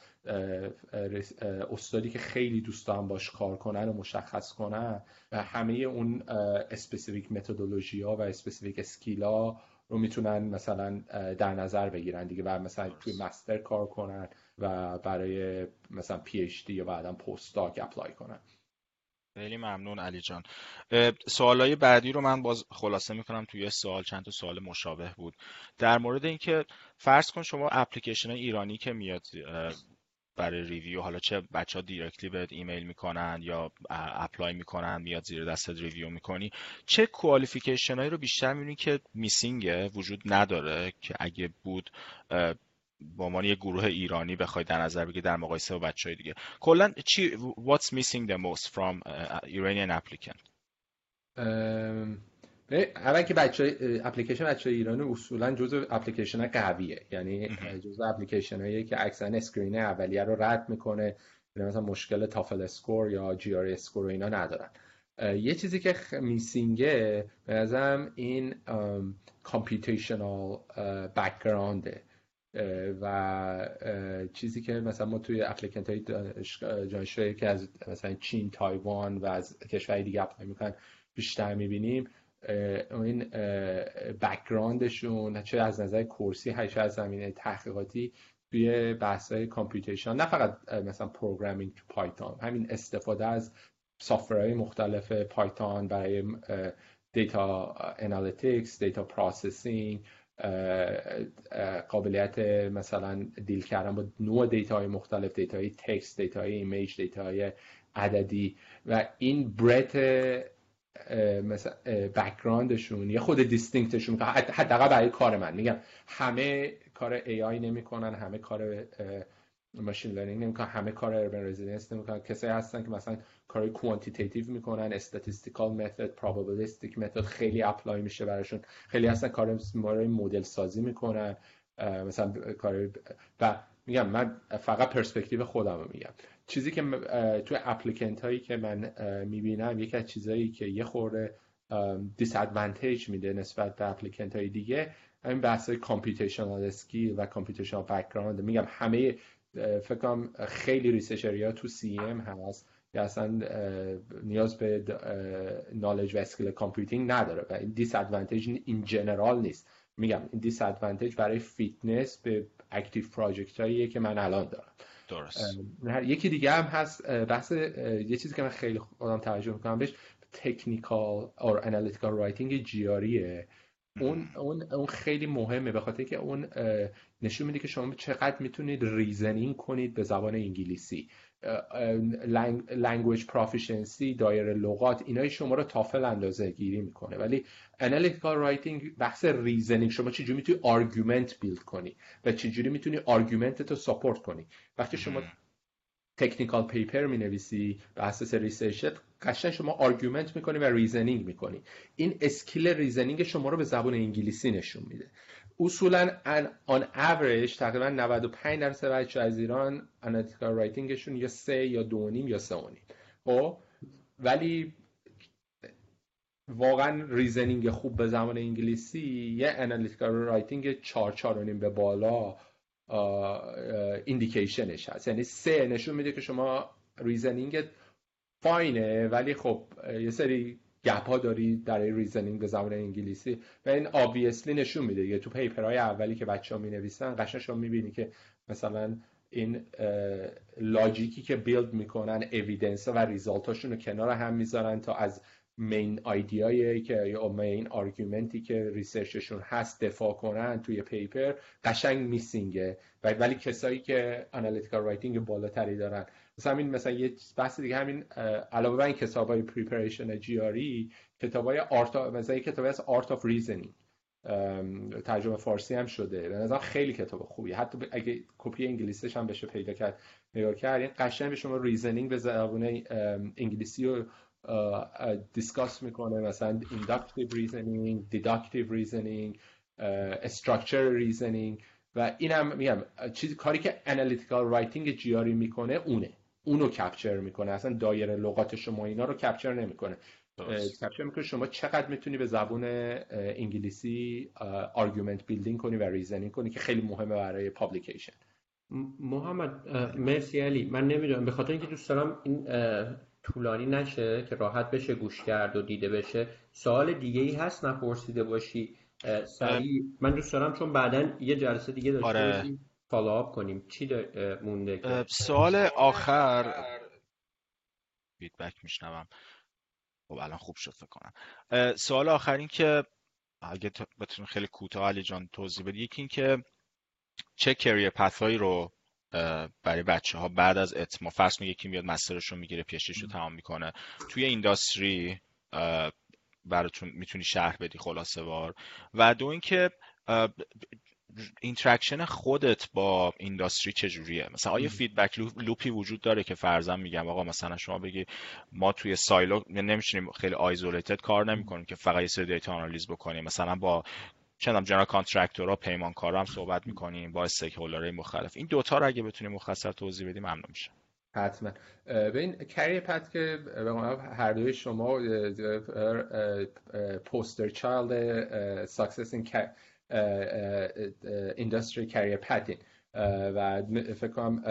استادی که خیلی دوست دارن باش کار کنن و مشخص کنن و همه اون specific methodology ها و specific skill ها رو می‌تونن مثلا در نظر بگیرن دیگه و مثلا توی master کار کنن و برای مثلا PhD یا بعدا postdoc apply کنن. خیلی ممنون علی جان. سوالای بعدی رو من باز خلاصه می‌کنم. توی سوال چند تا سوال مشابه بود. در مورد اینکه فرض کن شما اپلیکیشن ایرانی که میاد برای review حالا چه بچه ها directly بهت ایمیل می‌کنن یا apply می‌کنن میاد زیر دستت review می‌کنی. چه qualification هایی رو بیشتر می‌بینی که missing ه وجود نداره که اگه بود به عنوان یه گروه ایرانی بخوای در نظر بگیری در مقایسه با بچه‌های دیگه. کلا چی what's missing the most from Iranian applicant اول که بچه اپلیکیشن بچه ایرانی اصولا جزء اپلیکیشن قویه. یعنی جزء اپلیکیشن هایی که اکثرا screen اولیه رو رد می‌کنه. یعنی مثلا مشکل TOEFL score یا GRE score و اینا ندارن. یه چیزی که missing ه به نظرم این computational background ه. و چیزی که مثلا ما توی applicant های دانشگاهی که از مثلا چین تایوان و از کشورهای دیگه apply می‌کنن بیشتر می‌بینیم. این background شون چه از نظر course ی چه از زمینه تحقیقاتی توی بحث های computation نه فقط مثلا programming تو Python همین استفاده از software های مختلف Python برای data analytics data processing قابلیت مثلا deal کردن با نوع data های مختلف data های text data های image data های عددی. و این breadth مثلا background شون یه خرده distinct شون حداقل برای کار من. میگم همه کار AI نمی‌کنن همه کار machine learning نمی‌کنن همه کار urban resilience نمی‌کنن. کسایی هستن که مثلا کار quantitative می‌کنن statistical method probabilistic method خیلی apply میشه براشون. خیلی هستن کار مدل سازی می‌کنن مثلا کار و میگم من فقط پرسپکتیو خودم رو میگم. چیزی که تو applicant هایی که من می‌بینم یکی از چیزهایی که یه خورده دیس میده نسبت به applicant های دیگه همین بحث computational skill و computational background میگم همه فکر کنم خیلی research area تو CM هست یا اصلا نیاز به knowledge و skill computing نداره و این this این general نیست. میگم این this برای فیتنس به active project هاییه که من الان دارم. درست. یکی دیگه هم هست بحث یه چیزی که من خیلی خودم توجه می‌کنم بهش technical or analytical writing GRE یه. اون اون اون خیلی مهمه به خاطر که اون نشون میده که شما چقدر می‌تونید reasoning کنید به زبان انگلیسی. language proficiency دایره لغات اینای شما رو تافل اندازه گیری می‌کنه. ولی analytical writing بحث reasoning شما چجوری می‌تونی argument build کنی و چجوری می‌تونی argument تو support کنی؟ وقتی شما technical paper می نویسی به اساس research ت قشنگ شما argument می‌کنی و reasoning می‌کنی. این skill reasoning شما رو به زبان انگلیسی نشون میده. اصولا on average تقریبا 95 درصد بچه از ایران analytical writing شون یا سه یا دو نیم یا سه و نیم. خب؟ ولی واقعا reasoning خوب به زبان انگلیسی یه analytical writing 4 4 و نیم به بالا indication ش هست. یعنی سه نشون میده که شما reasoning fine ه ولی خب یه سری gap ها داری در reasoning به زبان انگلیسی و این obviously نشون میده. یه تو paper های اولی که بچه ها می نویسن قشنگ شما می‌بینی که مثلا این logic ی که build می‌کنن evidence و result هاشون رو کنار هم می‌ذارن تا از main idea یی که یا main argument ی که research شون هست دفاع کنن توی paper قشنگ missing ه ولی کسایی که analytical writing بالاتری دارن. مثلا همین مثلا یه بحث دیگه همین علاوه بر این کتابای preparation GRE کتابای art مثلا کتابی از Art of Reasoning ترجمه فارسی هم شده. به نظر خیلی کتاب خوبی حتی اگه کپی انگلیسیش هم بشه پیدا کرد نگاه کرد این قشنگ به شما reasoning به زبان انگلیسی رو discuss می‌کنه. مثلا inductive reasoning deductive reasoning structure reasoning. و این هم میگم چیزی کاری که analytical writing GRE می‌کنه اونه. اونو capture می‌کنه. اصلا دایره لغات شما اینا رو capture نمی‌کنه. capture می‌کنه شما چقدر می‌تونی به زبون انگلیسی argument building کنی و reasoning کنی که خیلی مهمه برای publication محمد مرسی علی. من نمی‌دونم به خاطر اینکه دوست دارم این طولانی نشه که راحت بشه گوش کرد و دیده بشه. سوال دیگه ای هست نپرسیده باشی. سریع. من دوست دارم چون بعدا یه جلسه دیگه داشته آره. باشیم. follow up کنیم. چی مونده سوال آخر. feedback میشنوم. خب الان خوب شد فکر کنم. سوال آخر این که اگه بتونی خیلی کوتاه علی جان توضیح بدی یکی این که چه career path هایی رو برای بچه ها بعد از اتمام فرض یکی میاد master ش رو می‌گیره PhD ش رو تمام می‌کنه. توی industry براتون می‌تونی شرح بدی خلاصه وار و دو اینکه interaction خودت با industry چجوریه؟ مثلا آیا feedback loop ی وجود داره که فرضاً میگم آقا مثلا شما بگی ما توی silo نمیشینیم خیلی isolated کار نمی‌کنیم که فقط یه سری data آنالیز بکنیم. مثلا با چندم general contractor ها پیمانکارا هم صحبت می‌کنیم با stakeholder مختلف. این دوتا رو اگه بتونیم مختصر توضیح بدیم ممنون میشه حتما. به این career path که هر دوی شما poster child success این industry career path ین و فکر کنم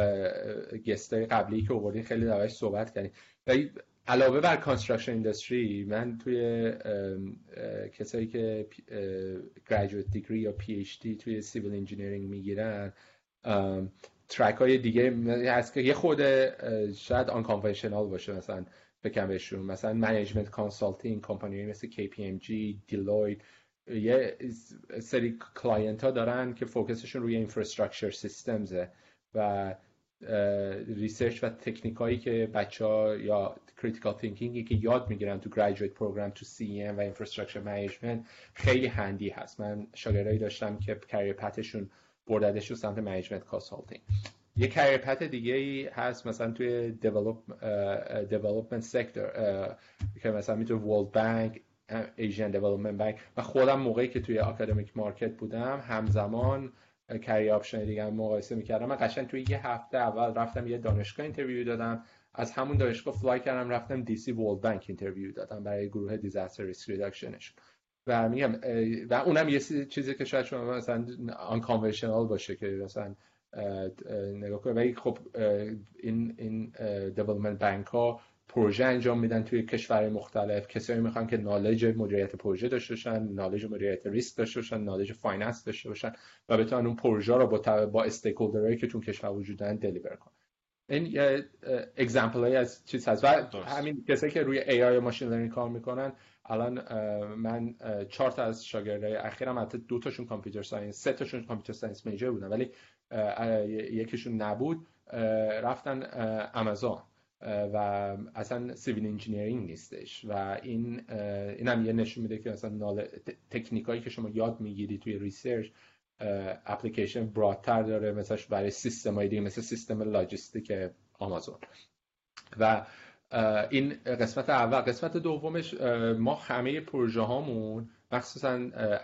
guest های قبلی که آوردین خیلی درش صحبت کردیم علاوه بر construction industry من توی کسایی که graduate degree یا PhD توی civil engineering می‌گیرن track های دیگه هست که یه خرده شاید آن باشه مثلا بکن بهشون. مثلا management consulting company مثل KPMG Deloitte یه سری client ها دارن که focus شون روی infrastructure systems ه و research و تکنیک هایی که بچه ها یا critical thinking ی که یاد می‌گیرن تو graduate program تو CM و infrastructure management خیلی handy هست. من شاگردایی داشتم که career path شون برددش رو سمت management consulting یه career path دیگه ای هست مثلا توی development sector که مثلا می‌تونه World Bank Asian Development Bank و خودم موقعی که توی academic market بودم همزمان career option دیگه مقایسه می‌کردم. من قشنگ توی یه هفته اول رفتم یه دانشگاه interview دادم. از همون دانشگاه fly کردم رفتم DC World Bank interview دادم برای گروه disaster risk reduction ش و میگم و اونم یه چیزی که شاید شما مثلا آن باشه که مثلا نگاه کنید. ولی خب این این development bank ها پروژه انجام میدن توی کشور مختلف. کسایی می‌خوان که knowledge مدیریت پروژه داشته باشن knowledge مدیریت ریسک داشته باشن knowledge finance داشته باشن و بتونن اون پروژه رو با با stakeholder ایی که تو کشور وجود دارن deliver کنن. این یه example هایی از چیز هست. و همین کسایی که روی AI و machine learning کار می‌کنن الان من چهار تا از شاگردای اخیرم حتی دو تاشون computer science سه تاشون computer science major بودن ولی یکیشون نبود رفتن آمازون و اصلا civil engineering نیستش. و این این هم یه نشون میده که مثلا تکنیکایی که شما یاد می‌گیری توی research application broad تر داره مثلا برای سیستم های دیگه مثل سیستم لاجستیک آمازون. و این قسمت اول قسمت دومش ما همه پروژه هامون مخصوصا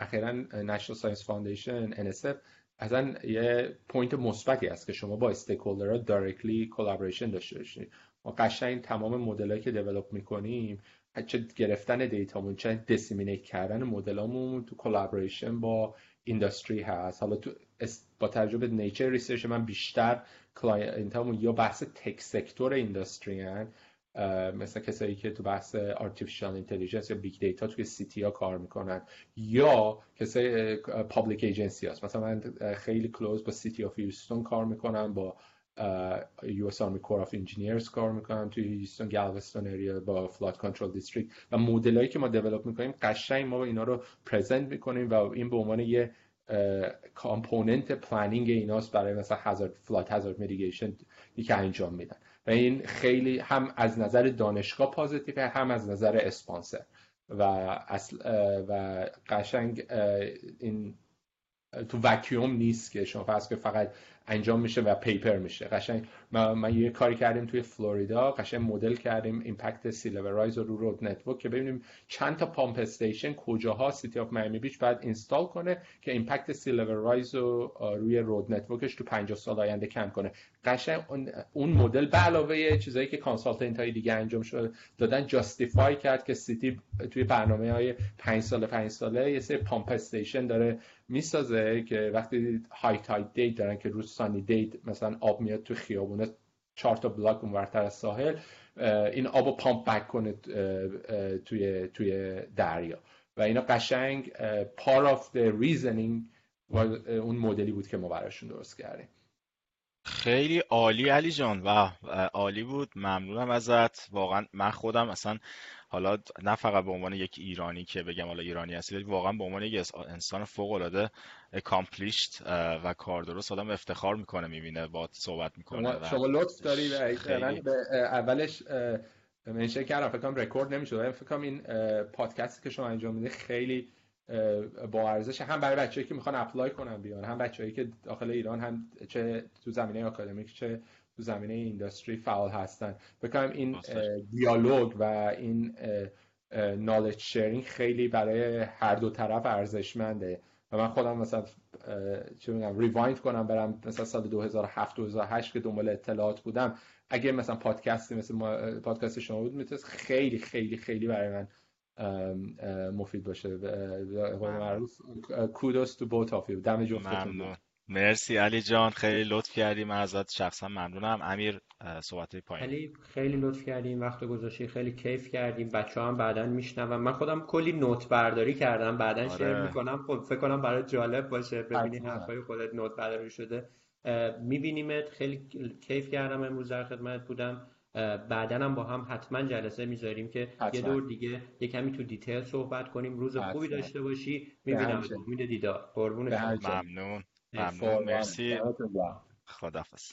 اخیرا National Science Foundation NSF اصلا یه point مثبتی است که شما با stakeholder ها directly collaboration داشته باشید ما قشنگ تمام مدلایی که develop می‌کنیم چه گرفتن data مون چه disseminate کردن مدلامون تو collaboration با industry هست. حالا تو با تجربه nature research من بیشتر client امون یا بحث tech sector industry هن. مثل کسایی که تو بحث artificial intelligence یا big data توی city ها کار می‌کنن یا کسای public agency هست. مثلا من خیلی close با City of Houston کار می‌کنم با US Army Corps of Engineers کار می‌کنم توی Houston Galveston area با Flood Control District و مدلایی که ما develop می‌کنیم قشنگ ما اینا رو present می‌کنیم و این به عنوان یه component planning ایناست برای مثلا hazard flood hazard mitigation که انجام میدن. و این خیلی هم از نظر دانشگاه positive ه هم از نظر اسپانسر و اصل و قشنگ این تو وکیوم نیست که شما فرض فقط انجام میشه و paper میشه. قشنگ ما, یه کاری کردیم توی فلوریدا قشنگ مدل کردیم impact sea rise رو road network که ببینیم چند تا pump station کجاها City of Miami Beach بعد install کنه که impact sea rise رو روی road network ش تو 50 سال آینده کم کنه. قشنگ اون مدل به علاوه چیزایی که consultant های دیگه انجام شده دادن justify کرد که city توی برنامه های 5 ساله 5 ساله یه سری pump station داره می‌سازه که وقتی high tide date دارن که روز sunny day مثلا آب میاد تو خیابونه چهار تا block اونورتر از ساحل این آب رو pump back کنه توی توی دریا. و اینا قشنگ part of the reasoning اون مدلی بود که ما براشون درست کردیم. خیلی عالی علی جان. و عالی بود. ممنونم ازت. واقعا من خودم اصلا حالا نه فقط به عنوان یک ایرانی که بگم حالا ایرانی هستی واقعا به عنوان یک انسان فوق العاده accomplished و کار درست آدم افتخار می‌کنه می‌بینه با صحبت می‌کنه شما لطف داری من به اولش mention کردم. فکر کنم رکورد نمی‌شد. فکر کنم این پادکستی که شما انجام میده خیلی با ارزش. هم برای بچه‌ای که می‌خوان apply کنن بیان هم بچه‌ای که داخل ایران هم چه تو زمینه آکادمیک چه تو زمینه industry فعال هستن. بکنم این دیالوگ و این knowledge sharing خیلی برای هر دو طرف ارزشمنده. و من خودم مثلا چه میگم rewind کنم برم مثلا سال 2007 2008 که دنبال اطلاعات بودم. اگه مثلا پادکستی مثل پادکست شما بود می‌تونست خیلی خیلی خیلی برای من مفید باشه. معروف kudos to both of them جفتتون مرسی علی جان خیلی لطف کردیم. ازت شخصا ممنونم. امیر صحبت پایین. خیلی خیلی لطف کردیم وقت گذاشتی خیلی کیف کردیم. بچه هم بعدا میشنوم من خودم کلی نوت برداری کردم. بعدا آره. شیر می‌کنم. خب فکر کنم برای جالب باشه ببینی حرفای خودت نوت برداری شده میبینیمت. خیلی کیف کردم امروز در خدمت بودم. بعدا هم با هم حتما جلسه می‌ذاریم که یه دور دیگه یه کمی تو دیتیل صحبت کنیم. روز خوبی داشته باشی. می‌بینم امید دیدار. قربون ممنون. ممنون. مرسی. خدافظ